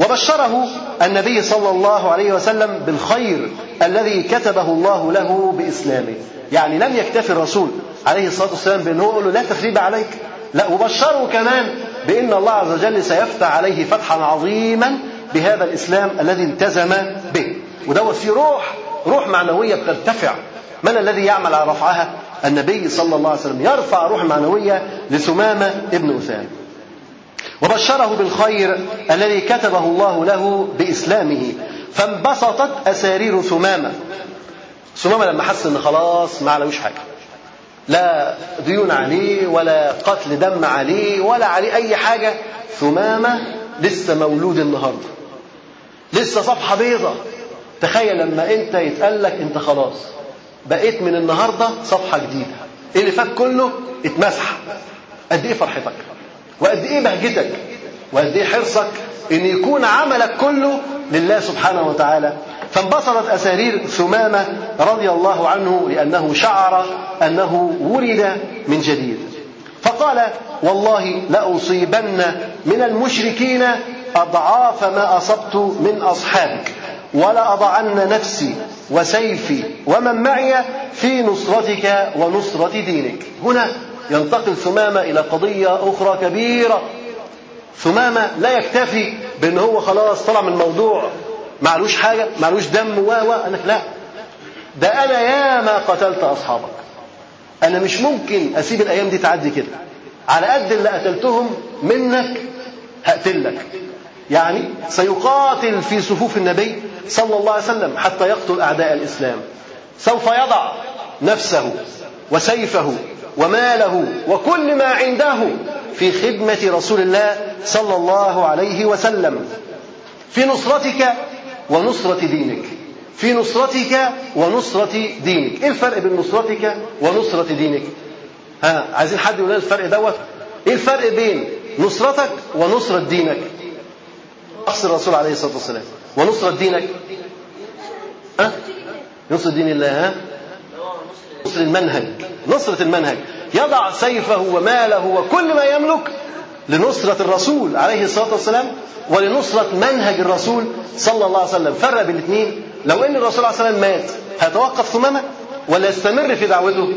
وبشره النبي صلى الله عليه وسلم بالخير الذي كتبه الله له بإسلامه. يعني لم يكتفي الرسول عليه الصلاة والسلام بأنه يقول له لا تثريب عليك. لا وبشره كمان بأن الله عز وجل سيفتح عليه فتحا عظيما بهذا الإسلام الذي التزم به. ودوت في روح روح معنوية بترتفع من الذي يعمل على رفعها؟ النبي صلى الله عليه وسلم. يرفع روح معنوية لثمامة ابن اثان وبشره بالخير الذي كتبه الله له بإسلامه. فانبسطت أسارير ثمامة. ثمامة لما حس إن خلاص ما عليهوش حاجة. لا ديون عليه ولا قتل دم عليه ولا عليه أي حاجة. ثمامة لسه مولود النهارده. لسه صفحة بيضة. تخيل لما انت يتقال لك انت خلاص بقيت من النهارده صفحة جديدة. اللي فات كله؟ اتمسح. قد إيه فرحتك؟ وقد إيه بهجتك؟ وقد إيه حرصك ان يكون عملك كله لله سبحانه وتعالى؟ فانبسطت أسارير ثمامة رضي الله عنه لأنه شعر أنه ولد من جديد. فقال والله لأصيبن من المشركين أضعاف ما أصبت من أصحابك. ولأضعن نفسي وسيفي ومن معي في نصرتك ونصرة دينك. هنا ينتقل ثمامة إلى قضية أخرى كبيرة. ثمامة لا يكتفي بأن هو خلاص طلع من الموضوع. معلوش حاجة معلوش دم و و أنا لا. ده أنا ياما قتلت أصحابك. أنا مش ممكن أسيب الأيام دي تعدي كده. على قد اللي قتلتهم منك هقتلك. يعني سيقاتل في صفوف النبي صلى الله عليه وسلم حتى يقتل أعداء الإسلام. سوف يضع نفسه وسيفه وماله وكل ما عنده في خدمة رسول الله صلى الله عليه وسلم. في نصرتك ونصرة دينك. في نصرتك ونصرة دينك. إيه الفرق بين نصرتك ونصرة دينك؟ ها عايزين حد يقول الفرق دوت؟ إيه الفرق بين نصرتك ونصرة دينك؟ نصر الرسول عليه الصلاة والسلام. ونصرة دينك. ها نصرة دين الله ها؟ نصر المنهج. نصرة المنهج. يضع سيفه وماله وكل ما يملك لنصرة الرسول عليه الصلاة والسلام ولنصرة منهج الرسول صلى الله عليه وسلم. فرق بين الاثنين. لو إن الرسول عليه الصلاة والسلام مات هيتوقف ثمامة؟ ولا يستمر في دعوته؟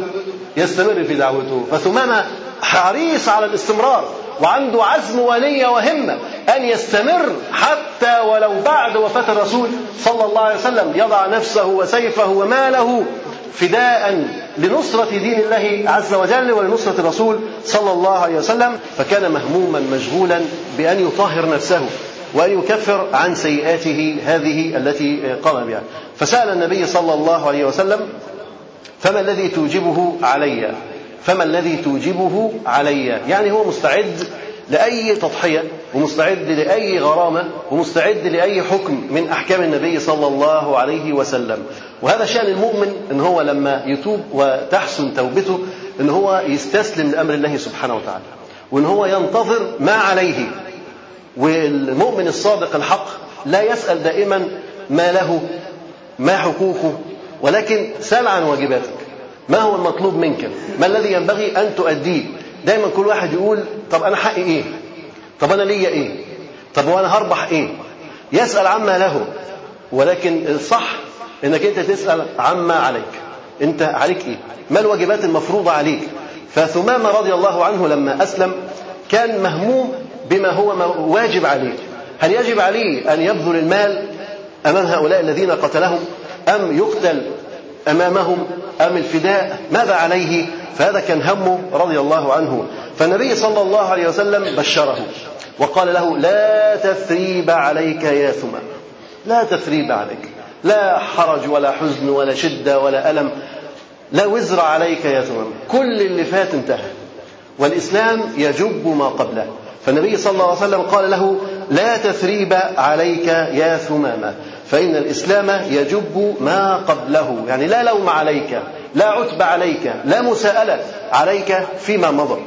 يستمر في دعوته. فثمامة حريص على الاستمرار وعنده عزم ونية وهمة أن يستمر حتى ولو بعد وفاة الرسول صلى الله عليه وسلم. يضع نفسه وسيفه وماله فداء لنصرة دين الله عز وجل ولنصرة الرسول صلى الله عليه وسلم. فكان مهموما مشغولا بأن يطهر نفسه وأن يكفر عن سيئاته هذه التي قام بها. فسأل النبي صلى الله عليه وسلم فما الذي توجبه علي؟ فما الذي توجبه علي؟ يعني هو مستعد لأي تضحية ومستعد لأي غرامة ومستعد لأي حكم من أحكام النبي صلى الله عليه وسلم. وهذا شأن المؤمن إن هو لما يتوب وتحسن توبته إن هو يستسلم لأمر الله سبحانه وتعالى وإن هو ينتظر ما عليه. والمؤمن الصادق الحق لا يسأل دائما ما له ما حقوقه ولكن سأل عن واجباتك. ما هو المطلوب منك؟ ما الذي ينبغي أن تؤديه؟ دايما كل واحد يقول طب أنا حقي إيه؟ طب أنا ليا إيه؟ طب وأنا هربح إيه؟ يسأل عما له. ولكن الصح إنك أنت تسأل عما عليك. أنت عليك إيه؟ ما الواجبات المفروضة عليك؟ فثمامة رضي الله عنه لما أسلم كان مهموم بما هو واجب عليه. هل يجب عليه أن يبذل المال أمام هؤلاء الذين قتلهم؟ أم يقتل أمامهم أم الفداء؟ ماذا عليه؟ فهذا كان همه رضي الله عنه. فالنبي صلى الله عليه وسلم بشره وقال له لا تثريب عليك يا ثمامه لا تثريب عليك. لا حرج ولا حزن ولا شدة ولا ألم لا وزر عليك يا ثمامة كل اللي فات انتهى. والإسلام يجب ما قبله. فالنبي صلى الله عليه وسلم قال له لا تثريب عليك يا ثمامة. فإن الإسلام يجب ما قبله. يعني لا لوم عليك لا عتب عليك لا مساءلة عليك فيما مضى.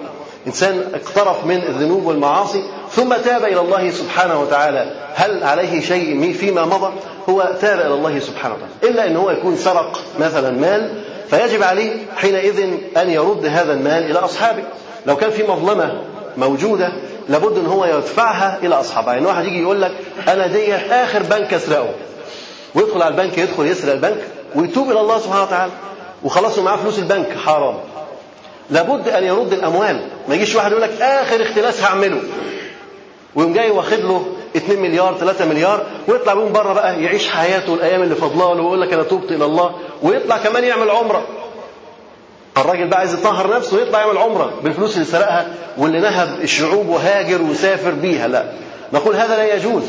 إنسان اقترف من الذنوب والمعاصي ثم تاب إلى الله سبحانه وتعالى. هل عليه شيء فيما مضى؟ هو تاب إلى الله سبحانه وتعالى. إلا أن هو يكون سرق مثلا مال فيجب عليه حينئذ أن يرد هذا المال إلى أصحابه. لو كان في مظلمة موجودة لابد أن هو يدفعها إلى أصحابها. يعني واحد يجي يقول لك أنا دي آخر بنك أسرقه. ويدخل على البنك يدخل يسرق البنك ويتوب إلى الله سبحانه وتعالى. وخلاص معاه فلوس البنك حرام. لابد أن يرد الأموال. ما يجيش واحد يقول لك آخر اختلاس هعمله. ويقوم جاي واخد له 2 مليار 3 مليار ويطلع بيهم بره بقى يعيش حياته الأيام اللي فاضله له ويقول لك أنا تبت إلى الله. ويطلع كمان يعمل عمرة. الراجل بقى عايز يطهر نفسه ويطلع يعمل عمرة بالفلوس اللي سرقها واللي نهب الشعوب وهاجر وسافر بيها. لا. نقول هذا لا يجوز.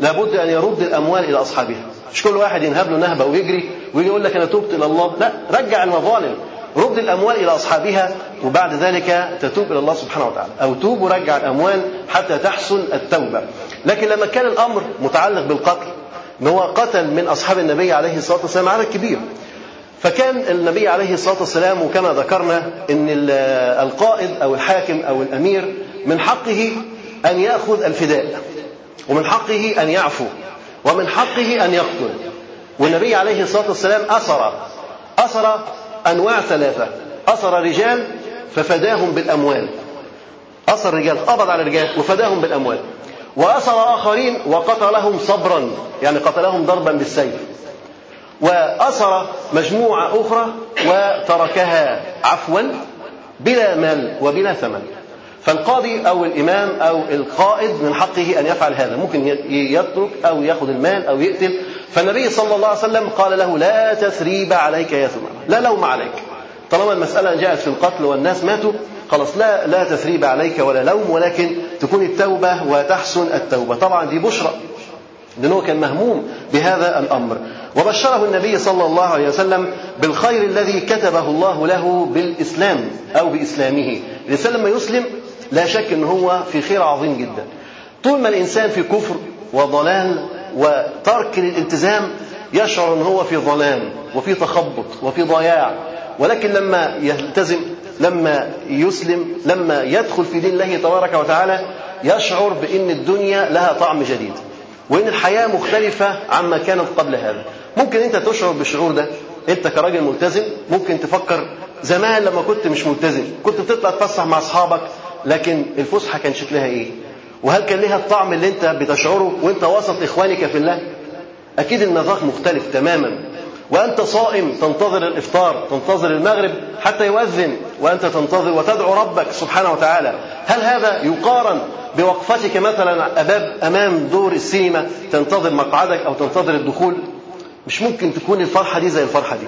لابد أن يرد الأموال إلى أصحابها. مش كل واحد ينهب له نهبة ويجري ويجي يقول لك أنا تبت إلى الله. لا رجع المظالم. رد الأموال إلى أصحابها وبعد ذلك تتوب إلى الله سبحانه وتعالى. أو توب ورجع الأموال حتى تحسن التوبة. لكن لما كان الأمر متعلق بالقتل إن هو قتل من أصحاب النبي عليه الصلاة والسلام عدد كبير. فكان النبي عليه الصلاة والسلام وكما ذكرنا إن القائد أو الحاكم أو الأمير من حقه أن يأخذ الفداء ومن حقه أن يعفو. ومن حقه أن يقتل. والنبي عليه الصلاة والسلام أسر أسر أنواع ثلاثة. أسر رجال ففداهم بالأموال. أسر رجال قبض على رجال وفداهم بالأموال. وأسر آخرين وقتلهم صبرا يعني قتلهم ضربا بالسيف. وأسر مجموعة أخرى وتركها عفوا بلا مال وبلا ثمن. فالقاضي أو الإمام أو القائد من حقه أن يفعل هذا. ممكن يترك أو يأخذ المال أو يقتل. فالنبي صلى الله عليه وسلم قال له لا تثريب عليك يا ثمامة لا لوم عليك. طالما المسألة جاءت في القتل والناس ماتوا خلاص لا لا تثريب عليك ولا لوم ولكن تكون التوبة وتحسن التوبة. طبعا دي بشرى. لأنه كان مهموم بهذا الأمر. وبشره النبي صلى الله عليه وسلم بالخير الذي كتبه الله له بالإسلام أو بإسلامه. الإنسان لما يسلم لا شك أنه هو في خير عظيم جدا. طول ما الإنسان في كفر وضلال وترك للالتزام يشعر أنه هو في ظلام وفي تخبط وفي ضياع. ولكن لما يلتزم لما يسلم لما يدخل في دين الله تبارك وتعالى يشعر بأن الدنيا لها طعم جديد. وأن الحياة مختلفة عما كانت قبل هذا. ممكن أنت تشعر بالشعور ده. أنت كراجل ملتزم ممكن تفكر زمان لما كنت مش ملتزم كنت بتطلع تفسح مع أصحابك لكن الفسحة كان شكلها إيه؟ وهل كان لها الطعم اللي أنت بتشعره وأنت وسط إخوانك في الله؟ أكيد المذاق مختلف تماما. وأنت صائم تنتظر الإفطار تنتظر المغرب حتى يؤذن وأنت تنتظر وتدعو ربك سبحانه وتعالى. هل هذا يقارن بوقفتك مثلا أباب أمام دور السينما تنتظر مقعدك أو تنتظر الدخول؟ مش ممكن تكون الفرحة دي زي الفرحة دي.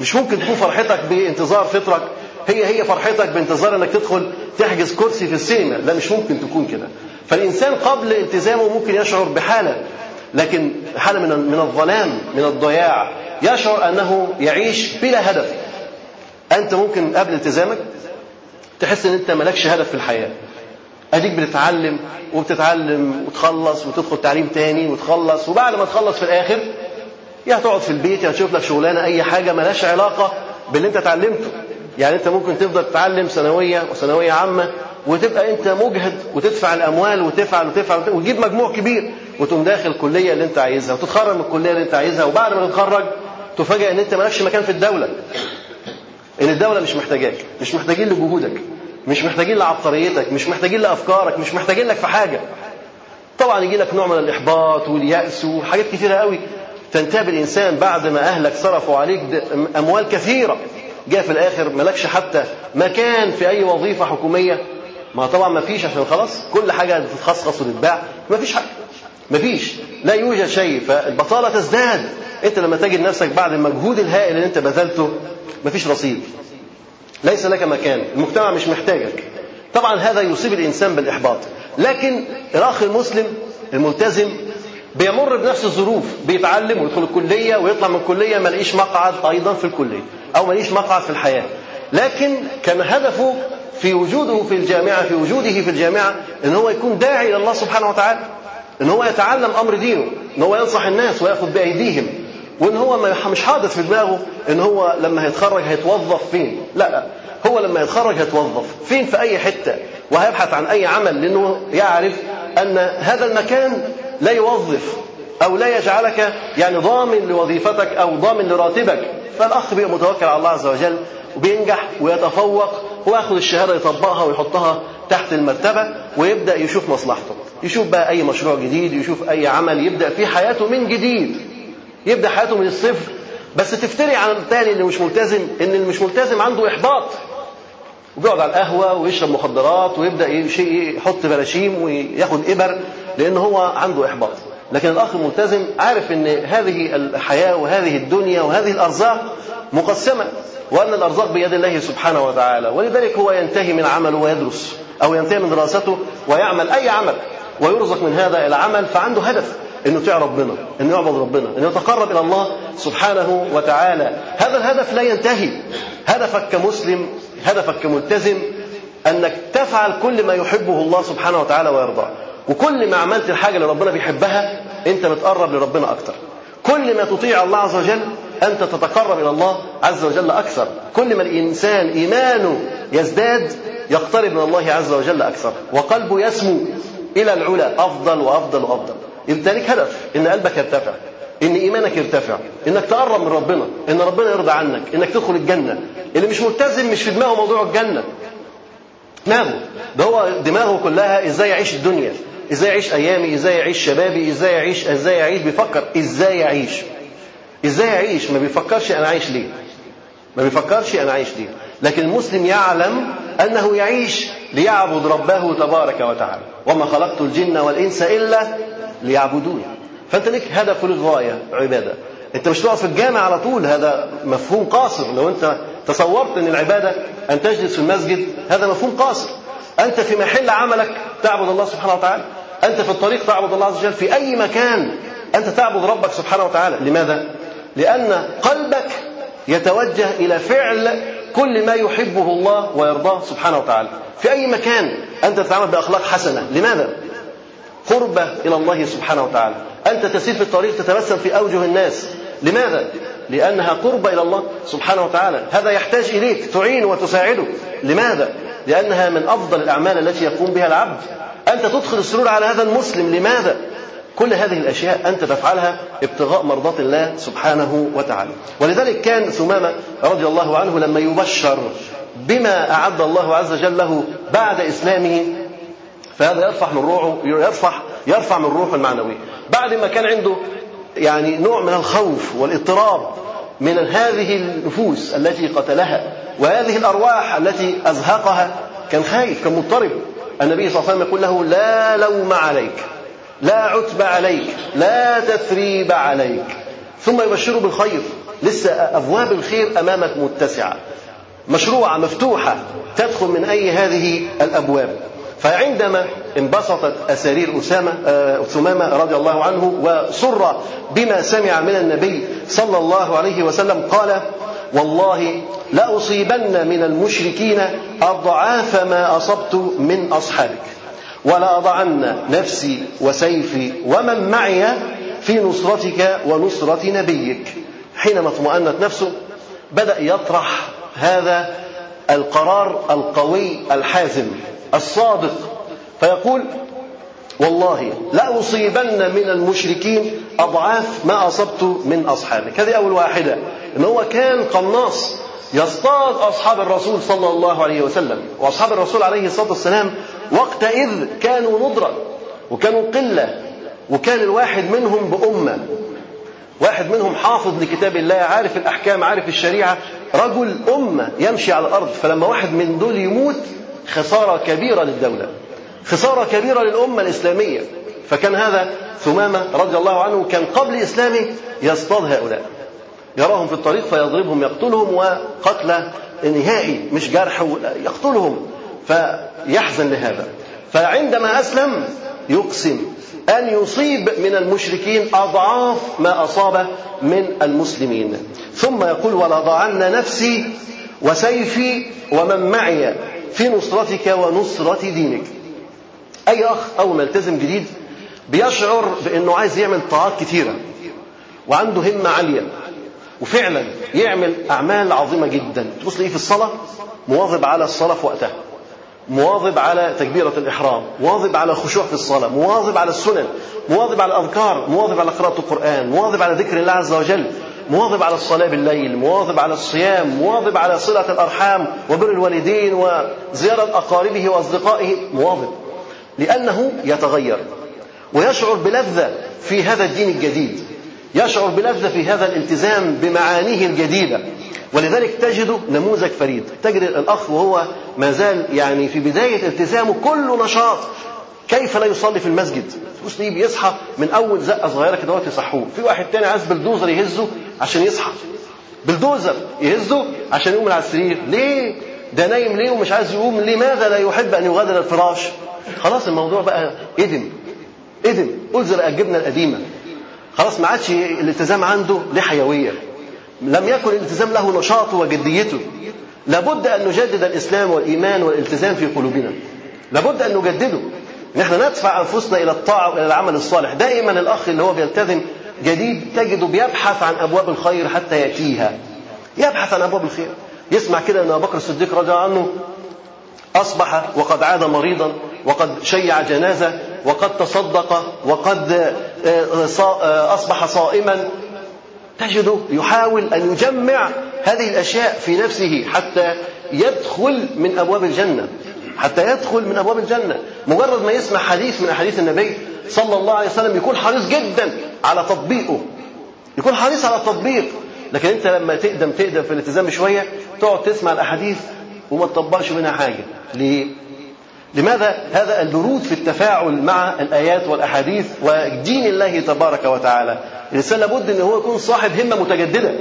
مش ممكن تكون فرحتك بانتظار فطرك. هي هي فرحتك بانتظار انك تدخل تحجز كرسي في السينما. لا مش ممكن تكون كده. فالإنسان قبل التزامه ممكن يشعر بحالة لكن حالة من من الظلام من الضياع. يشعر أنه يعيش بلا هدف. أنت ممكن قبل التزامك تحس إن أنت مالكش هدف في الحياة. أديك بتتعلم وبتتعلم وتخلص وتدخل تعليم تاني وتخلص وبعد ما تخلص في الآخر يا تقعد في البيت يا تشوف لك شغلانة أي حاجة مالهاش علاقة باللي أنت اتعلمته. يعني انت ممكن تفضل تتعلم ثانوية وثانوية عامة وتبقى انت مجهد وتدفع الأموال وتفعل وتفعل وتجيب مجموع كبير وتقوم داخل الكلية اللي انت عايزها وتتخرج من الكلية اللي انت عايزها وبعد ما تتخرج تفاجئ ان انت مالكش مكان في الدولة. إن الدولة مش محتاجاك مش محتاجين لجهودك مش محتاجين لعبقريتك مش محتاجين لأفكارك مش محتاجين لك في حاجة. طبعا يجي لك نوع من الإحباط واليأس وحاجات كثيره قوي تنتهي الانسان بعد ما أهلك صرفوا عليك أموال كثيرة. جاء في الآخر مالكش حتى مكان في أي وظيفة حكومية. ما طبعا ما فيش عشان خلاص كل حاجة تتخصص وتتباع. ما فيش حاجة. ما فيش. لا يوجد شيء. فالبطالة تزداد. أنت لما تجد نفسك بعد المجهود الهائل اللي أنت بذلته ما فيش رصيد. ليس لك مكان. المجتمع مش محتاجك. طبعا هذا يصيب الإنسان بالإحباط. لكن الأخ المسلم الملتزم بيمر بنفس الظروف بيتعلم ويدخل الكلية ويطلع من الكلية ما لقيش مقعد أيضا في الكلية أو ما لقيش مقعد في الحياة. لكن كان هدفه في وجوده في الجامعة في وجوده في الجامعة إن هو يكون داعي إلى الله سبحانه وتعالى إن هو يتعلم أمر دينه إن هو ينصح الناس ويأخذ بأيديهم وإن هو مش حاطط في دماغه إن هو لما هيتخرج هيتوظف فين. لا لا هو لما يتخرج هيتوظف فين في أي حتة وهيبحث عن أي عمل لأنه يعرف أن هذا المكان لا يوظف أو لا يجعلك يعني ضامن لوظيفتك أو ضامن لراتبك. فالأخ بيبقى متوكل على الله عز وجل وبينجح ويتفوق ويأخذ الشهادة يطبقها ويحطها تحت المرتبة ويبدأ يشوف مصلحته. يشوف بقى أي مشروع جديد يشوف أي عمل يبدأ في حياته من جديد. يبدأ حياته من الصفر. بس تفتري عن التاني اللي مش ملتزم إن اللي مش ملتزم عنده إحباط. وبيقعد على القهوة ويشرب مخدرات ويبدأ يحط براشيم وياخد إبر. لأن هو عنده إحباط. لكن الأخ الملتزم عارف إن هذه الحياة وهذه الدنيا وهذه الأرزاق مقسمة وأن الأرزاق بيد الله سبحانه وتعالى. ولذلك هو ينتهي من عمله ويدرس أو ينتهي من دراسته ويعمل أي عمل ويرزق من هذا العمل فعنده هدف إنه يطيع ربنا إنه يعبد ربنا إنه يتقرب إلى الله سبحانه وتعالى. هذا الهدف لا ينتهي. هدفك كمسلم هدفك كملتزم أنك تفعل كل ما يحبه الله سبحانه وتعالى ويرضاه. وكل ما عملت الحاجة اللي ربنا بيحبها أنت بتقرب لربنا أكتر. كل ما تطيع الله عز وجل أنت تتقرب إلى الله عز وجل أكثر. كل ما الإنسان إيمانه يزداد يقترب من الله عز وجل أكثر. وقلبه يسمو إلى العلا أفضل وأفضل وأفضل. انت ليك هدف إن قلبك يرتفع إن إيمانك يرتفع إنك تقرب من ربنا إن ربنا يرضى عنك إنك تدخل الجنة. اللي مش ملتزم مش في دماغه موضوع الجنة. دماغه ده هو دماغه كلها إزاي يعيش الدنيا. إزاي يعيش أيامي؟ إزاي يعيش شبابي؟ إزاي يعيش؟ إزاي يعيش؟ بيفكر. إزاي يعيش؟ إزاي يعيش؟ ما بيفكرش أنا عايش ليه. ما بيفكرش أنا عايش ليه. لكن المسلم يعلم أنه يعيش ليعبد ربه تبارك وتعالى. وما خلقت الجن والإنس إلا ليعبدون فأنت لك هدف ولك غاية عبادة. أنت مش تقف في الجامع على طول. هذا مفهوم قاصر. لو أنت تصورت إن العبادة أن تجلس في المسجد هذا مفهوم قاصر. أنت في محل عملك تعبد الله سبحانه وتعالى؟ أنت في الطريق تعبد الله عز وجل في أي مكان؟ أنت تعبد ربك سبحانه وتعالى. لماذا؟ لأن قلبك يتوجه إلى فعل كل ما يحبه الله ويرضاه سبحانه وتعالى. في أي مكان أنت تتعامل بأخلاق حسنة. لماذا؟ قربة إلى الله سبحانه وتعالى. أنت تسير في الطريق تتبسم في أوجه الناس. لماذا؟ لأنها قربة إلى الله سبحانه وتعالى. هذا يحتاج إليك تعين وتساعده. لماذا؟ لأنها من أفضل الأعمال التي يقوم بها العبد. أنت تدخل السرور على هذا المسلم. لماذا؟ كل هذه الأشياء أنت تفعلها ابتغاء مرضاة الله سبحانه وتعالى. ولذلك كان ثمامة رضي الله عنه لما يبشر بما أعد الله عز وجل له بعد إسلامه فهذا يرفع من روحه يرفع يرفع من روحه المعنوي. بعد ما كان عنده يعني نوع من الخوف والإضطراب من هذه النفوس التي قتلها وهذه الأرواح التي أزهقها كان خايف كان مضطرب النبي صلى الله عليه وسلم يقول له لا لوم عليك لا عتب عليك لا تثريب عليك. ثم يبشره بالخير. لسه أبواب الخير أمامك متسعة. مشروعة مفتوحة تدخل من أي هذه الأبواب. فعندما انبسطت أسارير أسامة آه، ثمامة رضي الله عنه وسر بما سمع من النبي صلى الله عليه وسلم قال والله لأصيبن من المشركين أضعاف ما أصبت من أصحابك ولأضعن نفسي وسيفي ومن معي في نصرتك ونصرة نبيك. حينما اطمأنت نفسه بدأ يطرح هذا القرار القوي الحازم الصادق فيقول والله لأصيبن من المشركين أضعاف ما أصبت من أصحابك. هذه أول واحدة. إن هو كان قناص يصطاد أصحاب الرسول صلى الله عليه وسلم. وأصحاب الرسول عليه الصلاة والسلام وقتئذ كانوا ندرة وكانوا قلة وكان الواحد منهم بأمة. واحد منهم حافظ لكتاب الله عارف الأحكام عارف الشريعة. رجل أمة يمشي على الأرض فلما واحد من دول يموت خسارة كبيرة للدولة. خسارة كبيرة للأمة الإسلامية. فكان هذا ثمامة رضي الله عنه كان قبل إسلامه يصطاد هؤلاء. يراهم في الطريق فيضربهم يقتلهم وقتل نهائي مش جرح يقتلهم. فيحزن لهذا فعندما أسلم يقسم. أن يصيب من المشركين أضعاف ما أصاب من المسلمين. ثم يقول ولضعن نفسي وسيفي ومن معي في نصرتك ونصرة دينك. أي أخ أول ما جديد بيشعر بأنه عايز يعمل طاعات كثيرة وعنده همة عالية وفعلا يعمل أعمال عظيمة جدا تبص ليه في الصلاة مواظب على الصلاة في وقتها مواظب على تكبيرة الإحرام مواظب على خشوع في الصلاة مواظب على السنن مواظب على الأذكار مواظب على قراءة القرآن مواظب على ذكر الله عز وجل مواظب على الصلاة بالليل مواظب على الصيام مواظب على صلة الأرحام وبر الوالدين وزيارة أقاربه وأصدقائه مواظب لأنه يتغير. ويشعر بلذة في هذا الدين الجديد. يشعر بلذة في هذا الالتزام بمعانيه الجديدة. ولذلك تجد نموذج فريد. تجد الأخ وهو ما زال يعني في بداية التزامه كله نشاط. كيف لا يصلي في المسجد؟ مسلم بيصحى من أول زقة صغيرة كده يصحوه. في واحد تاني عايز بلدوزر يهزه عشان يصحى. بلدوزر يهزه عشان يقوم على السرير. ليه؟ ده نايم ليه ومش عايز يقوم لماذا لا يحب أن يغادر الفراش؟ خلاص الموضوع بقى آدم آدم ألزر الجبنة القديمة. خلاص ما عادش الالتزام عنده له حيوية. لم يكن الالتزام له نشاطه وجديته. لابد أن نجدد الإسلام والإيمان والالتزام في قلوبنا. لابد أن نجدده. نحن ندفع أنفسنا إلى الطاعة وإلى العمل الصالح. دائما الأخ اللي هو بيلتزم جديد تجده بيبحث عن أبواب الخير حتى يأتيها. يبحث عن أبواب الخير. يسمع كده ان أبو بكر الصديق رضي الله عنه أصبح وقد عاد مريضا وقد شيع جنازة وقد تصدق وقد آه، آه، أصبح صائما. تجده يحاول أن يجمع هذه الأشياء في نفسه حتى يدخل من أبواب الجنة حتى يدخل من أبواب الجنة. مجرد ما يسمع حديث من أحاديث النبي صلى الله عليه وسلم يكون حريص جدا على تطبيقه يكون حريص على التطبيق لكن أنت لما تقدم تقدم في الالتزام شوية تقعد تسمع الأحاديث وما تطبقش منها حاجة. ليه؟ لماذا هذا البرود في التفاعل مع الآيات والأحاديث ودين الله تبارك وتعالى؟ الإنسان لابد إن هو يكون صاحب همة متجددة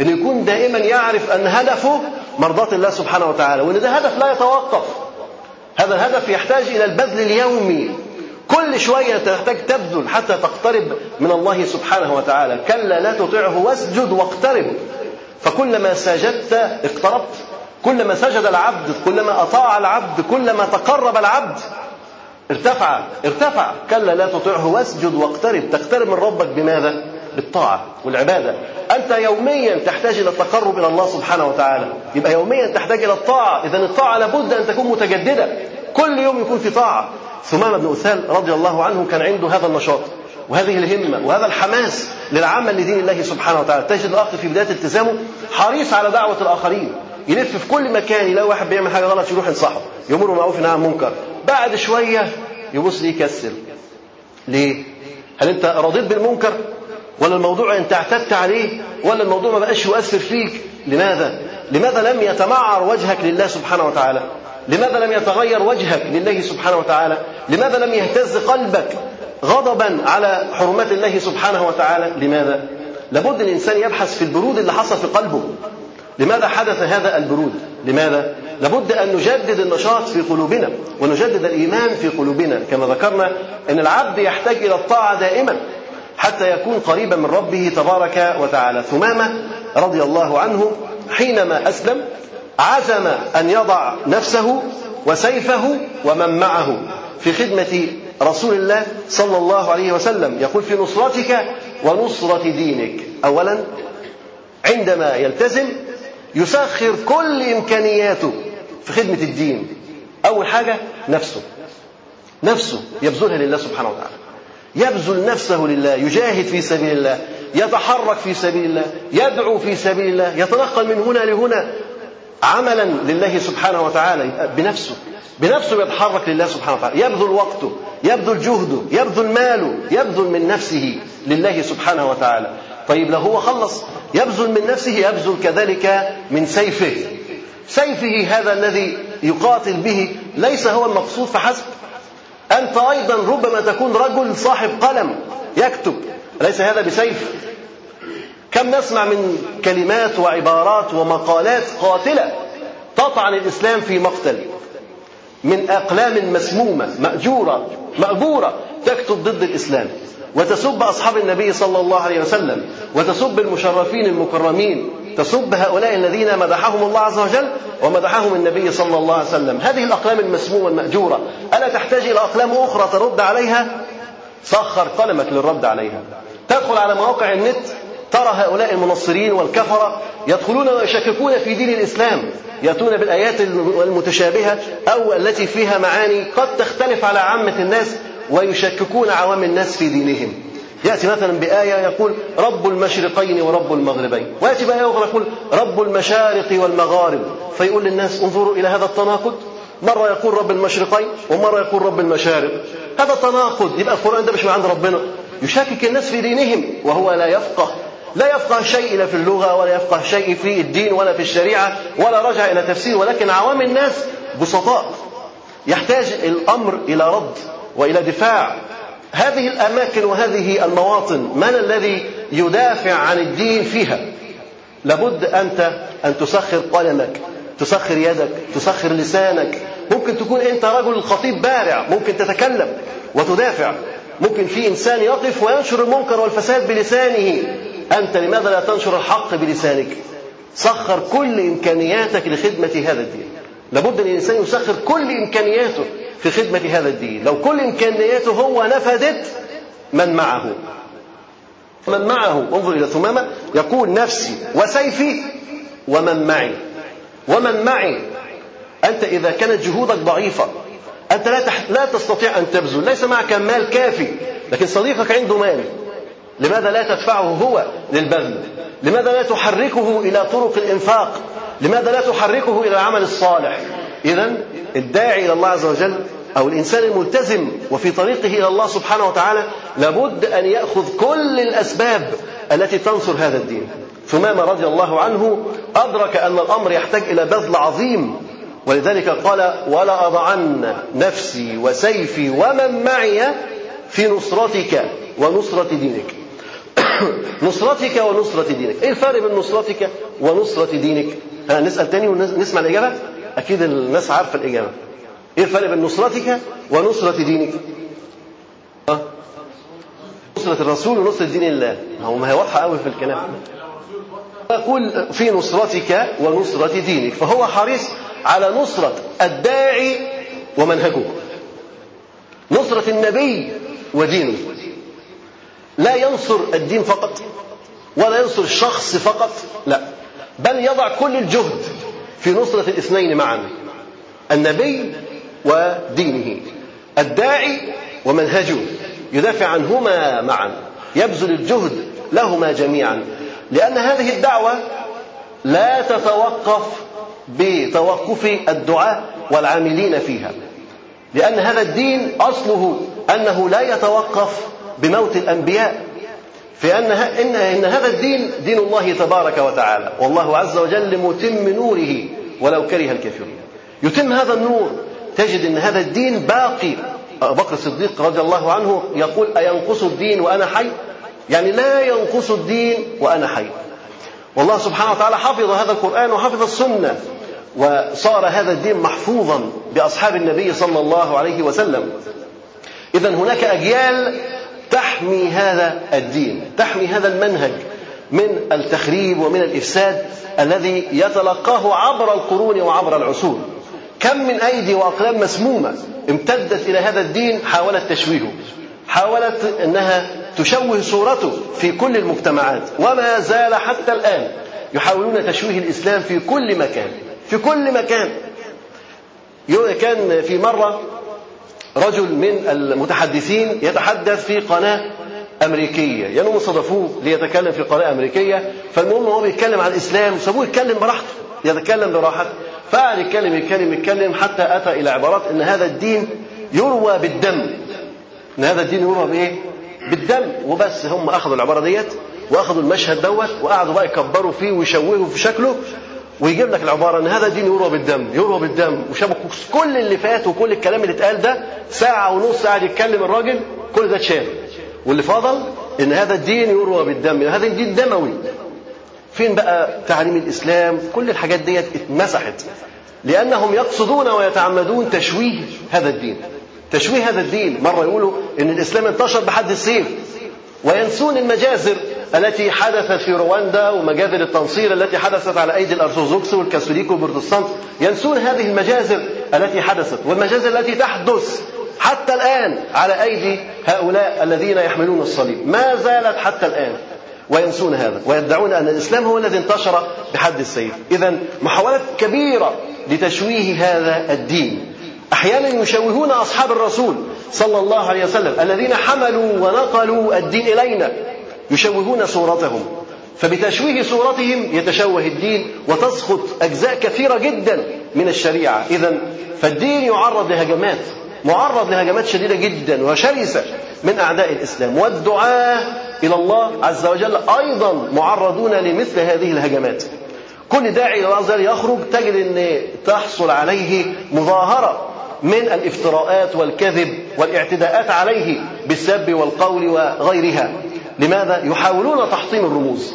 إن يكون دائما يعرف أن هدفه مرضاة الله سبحانه وتعالى وإن ده هدف لا يتوقف. هذا الهدف يحتاج إلى البذل اليومي. كل شوية تحتاج تبذل حتى تقترب من الله سبحانه وتعالى. كلا لا تطعه واسجد واقترب. فكلما سجدت اقتربت. كلما سجد العبد كلما أطاع العبد كلما تقرب العبد ارتفع ارتفع. كلا لا تطعه واسجد واقترب. تقترب من ربك بماذا؟ بالطاعة والعبادة. أنت يوميا تحتاج إلى التقرب إلى الله سبحانه وتعالى. يبقى يوميا تحتاج إلى الطاعة. إذا الطاعة لابد أن تكون متجددة. كل يوم يكون في طاعة. ثمامة بن أثال رضي الله عنه كان عنده هذا النشاط. وهذه الهمة وهذا الحماس للعمل لدين الله سبحانه وتعالى. تجد الأخ في بداية التزامه حريص على دعوة الآخرين. يلف في كل مكان يلاقي واحد بيعمل حاجة غلط يروح ينصحه. يمر معروف نهى عن منكر بعد شوية يبص ليه يكسل ليه؟ هل أنت رضيت بالمنكر؟ ولا الموضوع انت اعتدت عليه؟ ولا الموضوع ما بقاش يؤثر فيك؟ لماذا؟ لماذا لم يتمعر وجهك لله سبحانه وتعالى؟ لماذا لم يتغير وجهك لله سبحانه وتعالى؟ لماذا لم يهتز قلبك؟ غضبا على حرمات الله سبحانه وتعالى. لماذا؟ لابد الإنسان يبحث في البرود اللي حصل في قلبه. لماذا حدث هذا البرود؟ لماذا؟ لابد أن نجدد النشاط في قلوبنا ونجدد الإيمان في قلوبنا. كما ذكرنا إن العبد يحتاج إلى الطاعة دائما حتى يكون قريبا من ربه تبارك وتعالى. ثمامة رضي الله عنه حينما أسلم عزم أن يضع نفسه وسيفه ومن معه. في خدمة رسول الله صلى الله عليه وسلم يقول في نصرتك ونصرة دينك. أولا عندما يلتزم يسخر كل إمكانياته في خدمة الدين. أول حاجة نفسه. نفسه يبذلها لله سبحانه وتعالى. يبذل نفسه لله يجاهد في سبيل الله يتحرك في سبيل الله يدعو في سبيل الله يتنقل من هنا لهنا. عملا لله سبحانه وتعالى بنفسه. بنفسه يتحرك لله سبحانه وتعالى. يبذل وقته يبذل جهده يبذل ماله يبذل من نفسه لله سبحانه وتعالى. طيب لو هو خلص. يبذل من نفسه يبذل كذلك من سيفه. سيفه هذا الذي يقاتل به ليس هو المقصود فحسب. أنت أيضا ربما تكون رجل صاحب قلم يكتب. أليس هذا بسيف؟ كم نسمع من كلمات وعبارات ومقالات قاتلة تطعن الإسلام في مقتل. من أقلام مسمومة مأجورة مأجورة تكتب ضد الإسلام. وتسب أصحاب النبي صلى الله عليه وسلم. وتسب المشرفين المكرمين. تسب هؤلاء الذين مدحهم الله عز وجل ومدحهم النبي صلى الله عليه وسلم. هذه الأقلام المسمومة المأجورة ألا تحتاج إلى أقلام أخرى ترد عليها؟ سخر قلمك للرد عليها. تدخل على مواقع النت ترى هؤلاء المنصرين والكفرة يدخلون ويشككون في دين الإسلام يأتون بالآيات المتشابهة أو التي فيها معاني قد تختلف على عامة الناس ويشككون عوام الناس في دينهم. يأتي مثلا بآية يقول رب المشرقين ورب المغربين. ويأتي بآية أخرى يقول رب المشارق والمغارب. فيقول للناس انظروا إلى هذا التناقض. مرة يقول رب المشرقين ومرة يقول رب المشارق. هذا تناقض يبقى القرآن ده مش من عند ربنا. يشكك الناس في دينهم وهو لا يفقه. لا يفقه شيء لا في اللغة ولا يفقه شيء في الدين ولا في الشريعة ولا رجع إلى تفسير ولكن عوام الناس بسطاء. يحتاج الأمر إلى رد وإلى دفاع. هذه الأماكن وهذه المواطن من الذي يدافع عن الدين فيها؟ لابد أنت أن تسخر قلمك تسخر يدك تسخر لسانك. ممكن تكون أنت رجل خطيب بارع ممكن تتكلم وتدافع. ممكن في إنسان يقف وينشر المنكر والفساد بلسانه. أنت لماذا لا تنشر الحق بلسانك؟ سخر كل إمكانياتك لخدمة هذا الدين. لابد أن الإنسان يسخر كل إمكانياته في خدمة هذا الدين. لو كل إمكانياته هو نفدت من معه. من معه. انظر إلى ثمامة. يقول نفسي وسيفي ومن معي. ومن معي. أنت إذا كانت جهودك ضعيفة أنت لا تح... لا تستطيع أن تبذل. ليس معك مال كافي لكن صديقك عنده مال. لماذا لا تدفعه هو للبذل؟ لماذا لا تحركه إلى طرق الإنفاق؟ لماذا لا تحركه إلى العمل الصالح؟ إذا الداعي إلى الله عز وجل أو الإنسان الملتزم وفي طريقه إلى الله سبحانه وتعالى لابد أن يأخذ كل الأسباب التي تنصر هذا الدين. ثمامة رضي الله عنه أدرك أن الأمر يحتاج إلى بذل عظيم. ولذلك قال ولا أضعن نفسي وسيفي ومن معي في نصرتك ونصرة دينك. *coughs* نصرتك ونصرة دينك. إيه الفرق بين نصرتك ونصرة دينك؟ ها نسأل تاني ونسمع الإجابة؟ أكيد الناس عارفة الإجابة. إيه الفرق بين نصرتك ونصرة دينك؟ ها نصرة الرسول ونصرة دين الله. هو ما هي واضحة قوي في الكلام. يقول في نصرتك ونصرة دينك. فهو حريص على نصرة الداعي ومنهجه. نصرة النبي ودينه. لا ينصر الدين فقط ولا ينصر الشخص فقط لا. بل يضع كل الجهد في نصرة الاثنين معا النبي ودينه. الداعي ومنهجه يدافع عنهما معا يبذل الجهد لهما جميعا. لأن هذه الدعوة لا تتوقف بتوقف الدعاء والعاملين فيها. لأن هذا الدين أصله أنه لا يتوقف بموت الأنبياء في أن إن إن هذا الدين دين الله تبارك وتعالى. والله عز وجل متم نوره ولو كره الكافرون. يتم هذا النور. تجد أن هذا الدين باقي. أبو بكر الصديق رضي الله عنه يقول أينقص الدين وأنا حي؟ يعني لا ينقص الدين وأنا حي. والله سبحانه وتعالى حفظ هذا القرآن وحفظ السنة. وصار هذا الدين محفوظا بأصحاب النبي صلى الله عليه وسلم. إذا هناك أجيال تحمي هذا الدين تحمي هذا المنهج من التخريب ومن الإفساد الذي يتلقاه عبر القرون وعبر العصور. كم من أيدي وأقلام مسمومة امتدت إلى هذا الدين حاولت تشويهه حاولت أنها تشوه صورته في كل المجتمعات وما زال حتى الآن يحاولون تشويه الإسلام في كل مكان في كل مكان. كان في مرة رجل من المتحدثين يتحدث في قناة أمريكية. يعني هم صدفوه ليتكلم في قناة أمريكية. فالمهم هو بيتكلم عن الإسلام. سابوه يتكلم براحته. يتكلم براحته. فقعد يتكلم يتكلم يتكلم حتى أتى إلى عبارات أن هذا الدين يروى بالدم. أن هذا الدين يروى بإيه؟ بالدم. وبس هم أخذوا العبارة ديت وأخذوا المشهد دوت وقعدوا بقى يكبروا فيه ويشوهوا في شكله. ويجيب لك العبارة إن هذا دين يروى بالدم يروى بالدم وشابك كل اللي فات وكل الكلام اللي اتقال ده ساعة ونص قاعد يتكلم الراجل كل ده اتشال. واللي فضل إن هذا الدين يروى بالدم. هذا الدين دموي. فين بقى تعليم الإسلام؟ كل الحاجات ديت اتمسحت. لأنهم يقصدون ويتعمدون تشويه هذا الدين. تشويه هذا الدين. مرة يقولوا إن الإسلام انتشر بحد السيف. وينسون المجازر. التي حدثت في رواندا ومجازر التنصير التي حدثت على أيدي الأرثوذكس والكاثوليك والبروتستانت ينسون هذه المجازر التي حدثت والمجازر التي تحدث حتى الآن على أيدي هؤلاء الذين يحملون الصليب. ما زالت حتى الآن وينسون هذا ويدعون أن الإسلام هو الذي انتشر بحد السيف. إذا محاولات كبيرة لتشويه هذا الدين. أحيانا يشوهون أصحاب الرسول صلى الله عليه وسلم الذين حملوا ونقلوا الدين إلينا. يشوهون صورتهم. فبتشويه صورتهم يتشوه الدين وتسقط أجزاء كثيرة جدا من الشريعة. إذا فالدين يعرض لهجمات معرض لهجمات شديدة جدا وشرسة من أعداء الإسلام. والدعاة إلى الله عز وجل أيضا معرضون لمثل هذه الهجمات. كل داعي إلى الله عز وجل يخرج تجد أن تحصل عليه مظاهرة من الافتراءات والكذب والاعتداءات عليه بالسب والقول وغيرها. لماذا؟ يحاولون تحطيم الرموز.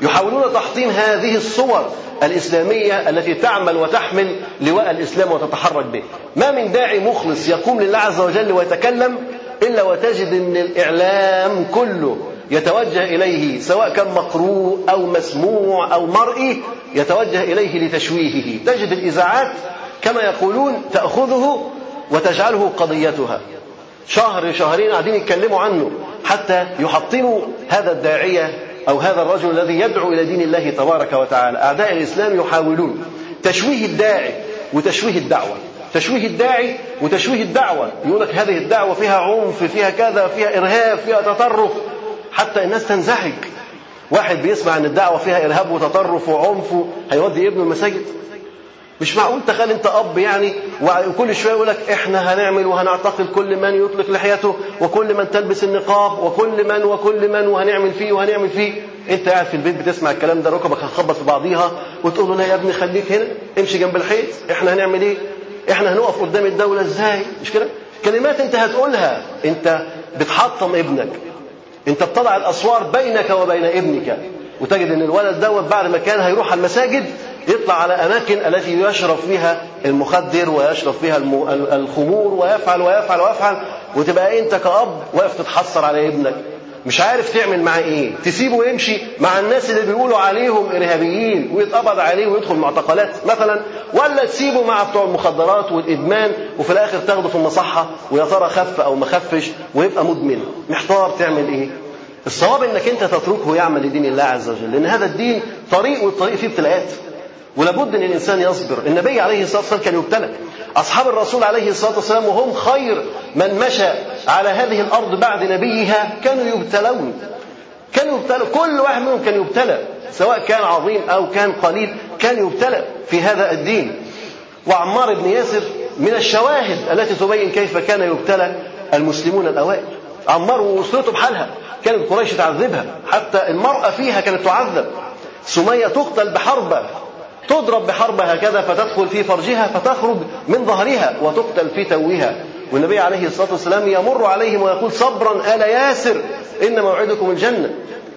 يحاولون تحطيم هذه الصور الإسلامية التي تعمل وتحمل لواء الإسلام وتتحرك به. ما من داعي مخلص يقوم لله عز وجل ويتكلم إلا وتجد أن الإعلام كله يتوجه إليه سواء كان مقروء أو مسموع أو مرئي يتوجه إليه لتشويهه. تجد الإذاعات كما يقولون تأخذه وتجعله قضيتها. شهر شهرين قاعدين يتكلموا عنه حتى يحطموا هذا الداعية أو هذا الرجل الذي يدعو إلى دين الله تبارك وتعالى. أعداء الإسلام يحاولون تشويه الداعي وتشويه الدعوة. تشويه الداعي وتشويه الدعوة. يقول لك هذه الدعوة فيها عنف فيها كذا فيها إرهاب فيها تطرف. حتى الناس تنزعج. واحد بيسمع إن الدعوة فيها إرهاب وتطرف وعنف هيودي ابنه المساجد. مش معقول تخيل انت اب يعني وكل شوية يقول لك إحنا هنعمل وهنعتقل كل من يطلق لحيته وكل من تلبس النقاب وكل من وكل من وهنعمل فيه وهنعمل فيه. انت قاعد في البيت بتسمع الكلام ده ركبك هتخبط في بعضيها وتقول له لا يا ابني خليك هنا امشي جنب الحيط إحنا هنعمل إيه؟ إحنا هنقف قدام الدولة إزاي؟ مش كده؟ كلمات انت هتقولها انت بتحطم ابنك انت بتضع الاسوار بينك وبين ابنك وتجد ان الولد دوت بعد ما كان هيروح على المساجد يطلع على أماكن التي يشرب فيها المخدر ويشرب فيها الخمور ويفعل ويفعل ويفعل وتبقى أنت كأب واقف تتحسر على ابنك. مش عارف تعمل معاه إيه. تسيبه يمشي مع الناس اللي بيقولوا عليهم إرهابيين ويتقبض عليه ويدخل معتقلات مثلا ولا تسيبه مع بتوع المخدرات والإدمان وفي الآخر تاخده في المصحة ويا ترى خف أو ما خفش ويبقى مدمن. محتار تعمل إيه. الصواب إنك أنت تتركه يعمل لدين الله عز وجل لأن هذا الدين طريق والطريق فيه ابتلاءات. ولابد ان الانسان يصبر. النبي عليه الصلاة والسلام كان يبتلى. اصحاب الرسول عليه الصلاة والسلام وهم خير من مشى على هذه الأرض بعد نبيها كانوا يبتلون. كانوا يبتلى. كل واحد منهم كان يبتلى. سواء كان عظيم أو كان قليل كان يبتلى في هذا الدين. وعمار بن ياسر من الشواهد التي تبين كيف كان يبتلى المسلمون الأوائل. عمار وأسرته بحالها. كانت قريش تعذبها. حتى المرأة فيها كانت تعذب. سمية تقتل بحربة. تضرب بحرب هكذا فتدخل في فرجها فتخرج من ظهرها وتقتل في توها والنبي عليه الصلاة والسلام يمر عليهم ويقول صبرا آل ياسر إن موعدكم الجنة.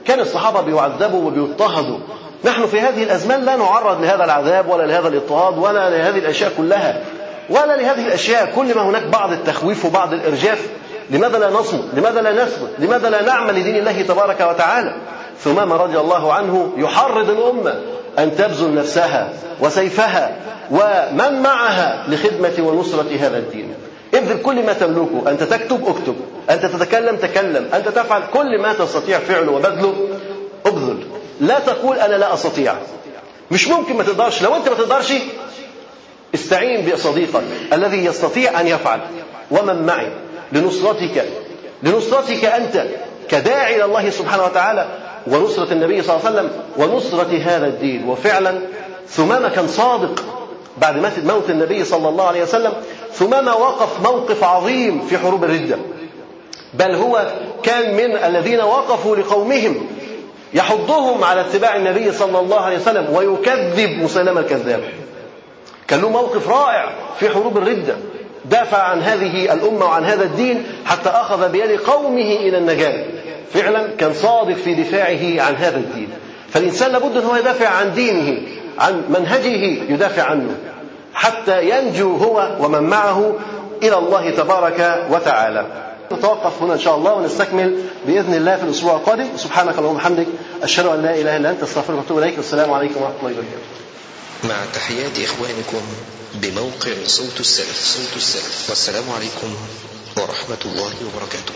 كان الصحابة بيعذبوا وبيضطهدوا. نحن في هذه الأزمان لا نعرض لهذا العذاب ولا لهذا الاضطهاد ولا لهذه الأشياء كلها. ولا لهذه الأشياء كل ما هناك بعض التخويف وبعض الإرجاف. لماذا لا نصمت لماذا لا نثبت لماذا لا نعمل لدين الله تبارك وتعالى؟ ثمامه رضي الله عنه يحرض الأمة. أن تبذل نفسها وسيفها ومن معها لخدمة ونصرة هذا الدين. ابذل كل ما تملكه أنت تكتب اكتب. أنت تتكلم تكلم. أنت تفعل كل ما تستطيع فعله وبذله ابذل. لا تقول أنا لا أستطيع. مش ممكن ما تقدرش. لو أنت ما تقدرش استعين بصديقك الذي يستطيع أن يفعل. ومن معي؟ لنصرتك. لنصرتك أنت كداعي إلى الله سبحانه وتعالى. ونصرة النبي صلى الله عليه وسلم ونصرة هذا الدين. وفعلا ثمامة كان صادق بعد موت النبي صلى الله عليه وسلم. ثمامة وقف موقف عظيم في حروب الردة. بل هو كان من الذين وقفوا لقومهم يحضهم على اتباع النبي صلى الله عليه وسلم ويكذب مسلم الكذاب. كان له موقف رائع في حروب الردة. دافع عن هذه الأمة وعن هذا الدين حتى أخذ بيد قومه إلى النجاة. فعلا كان صادق في دفاعه عن هذا الدين. فالإنسان لابد أن هو يدافع عن دينه عن منهجه يدافع عنه حتى ينجو هو ومن معه إلى الله تبارك وتعالى. نتوقف هنا إن شاء الله ونستكمل بإذن الله في الأسبوع القادم. سبحانك اللهم وبحمدك أشهد أن لا إله إلا أنت أستغفرك وأتوب إليك. والسلام عليكم ورحمة الله وبركاته. مع تحيات إخوانكم بموقع صوت السلف صوت السلف. والسلام عليكم ورحمة الله وبركاته.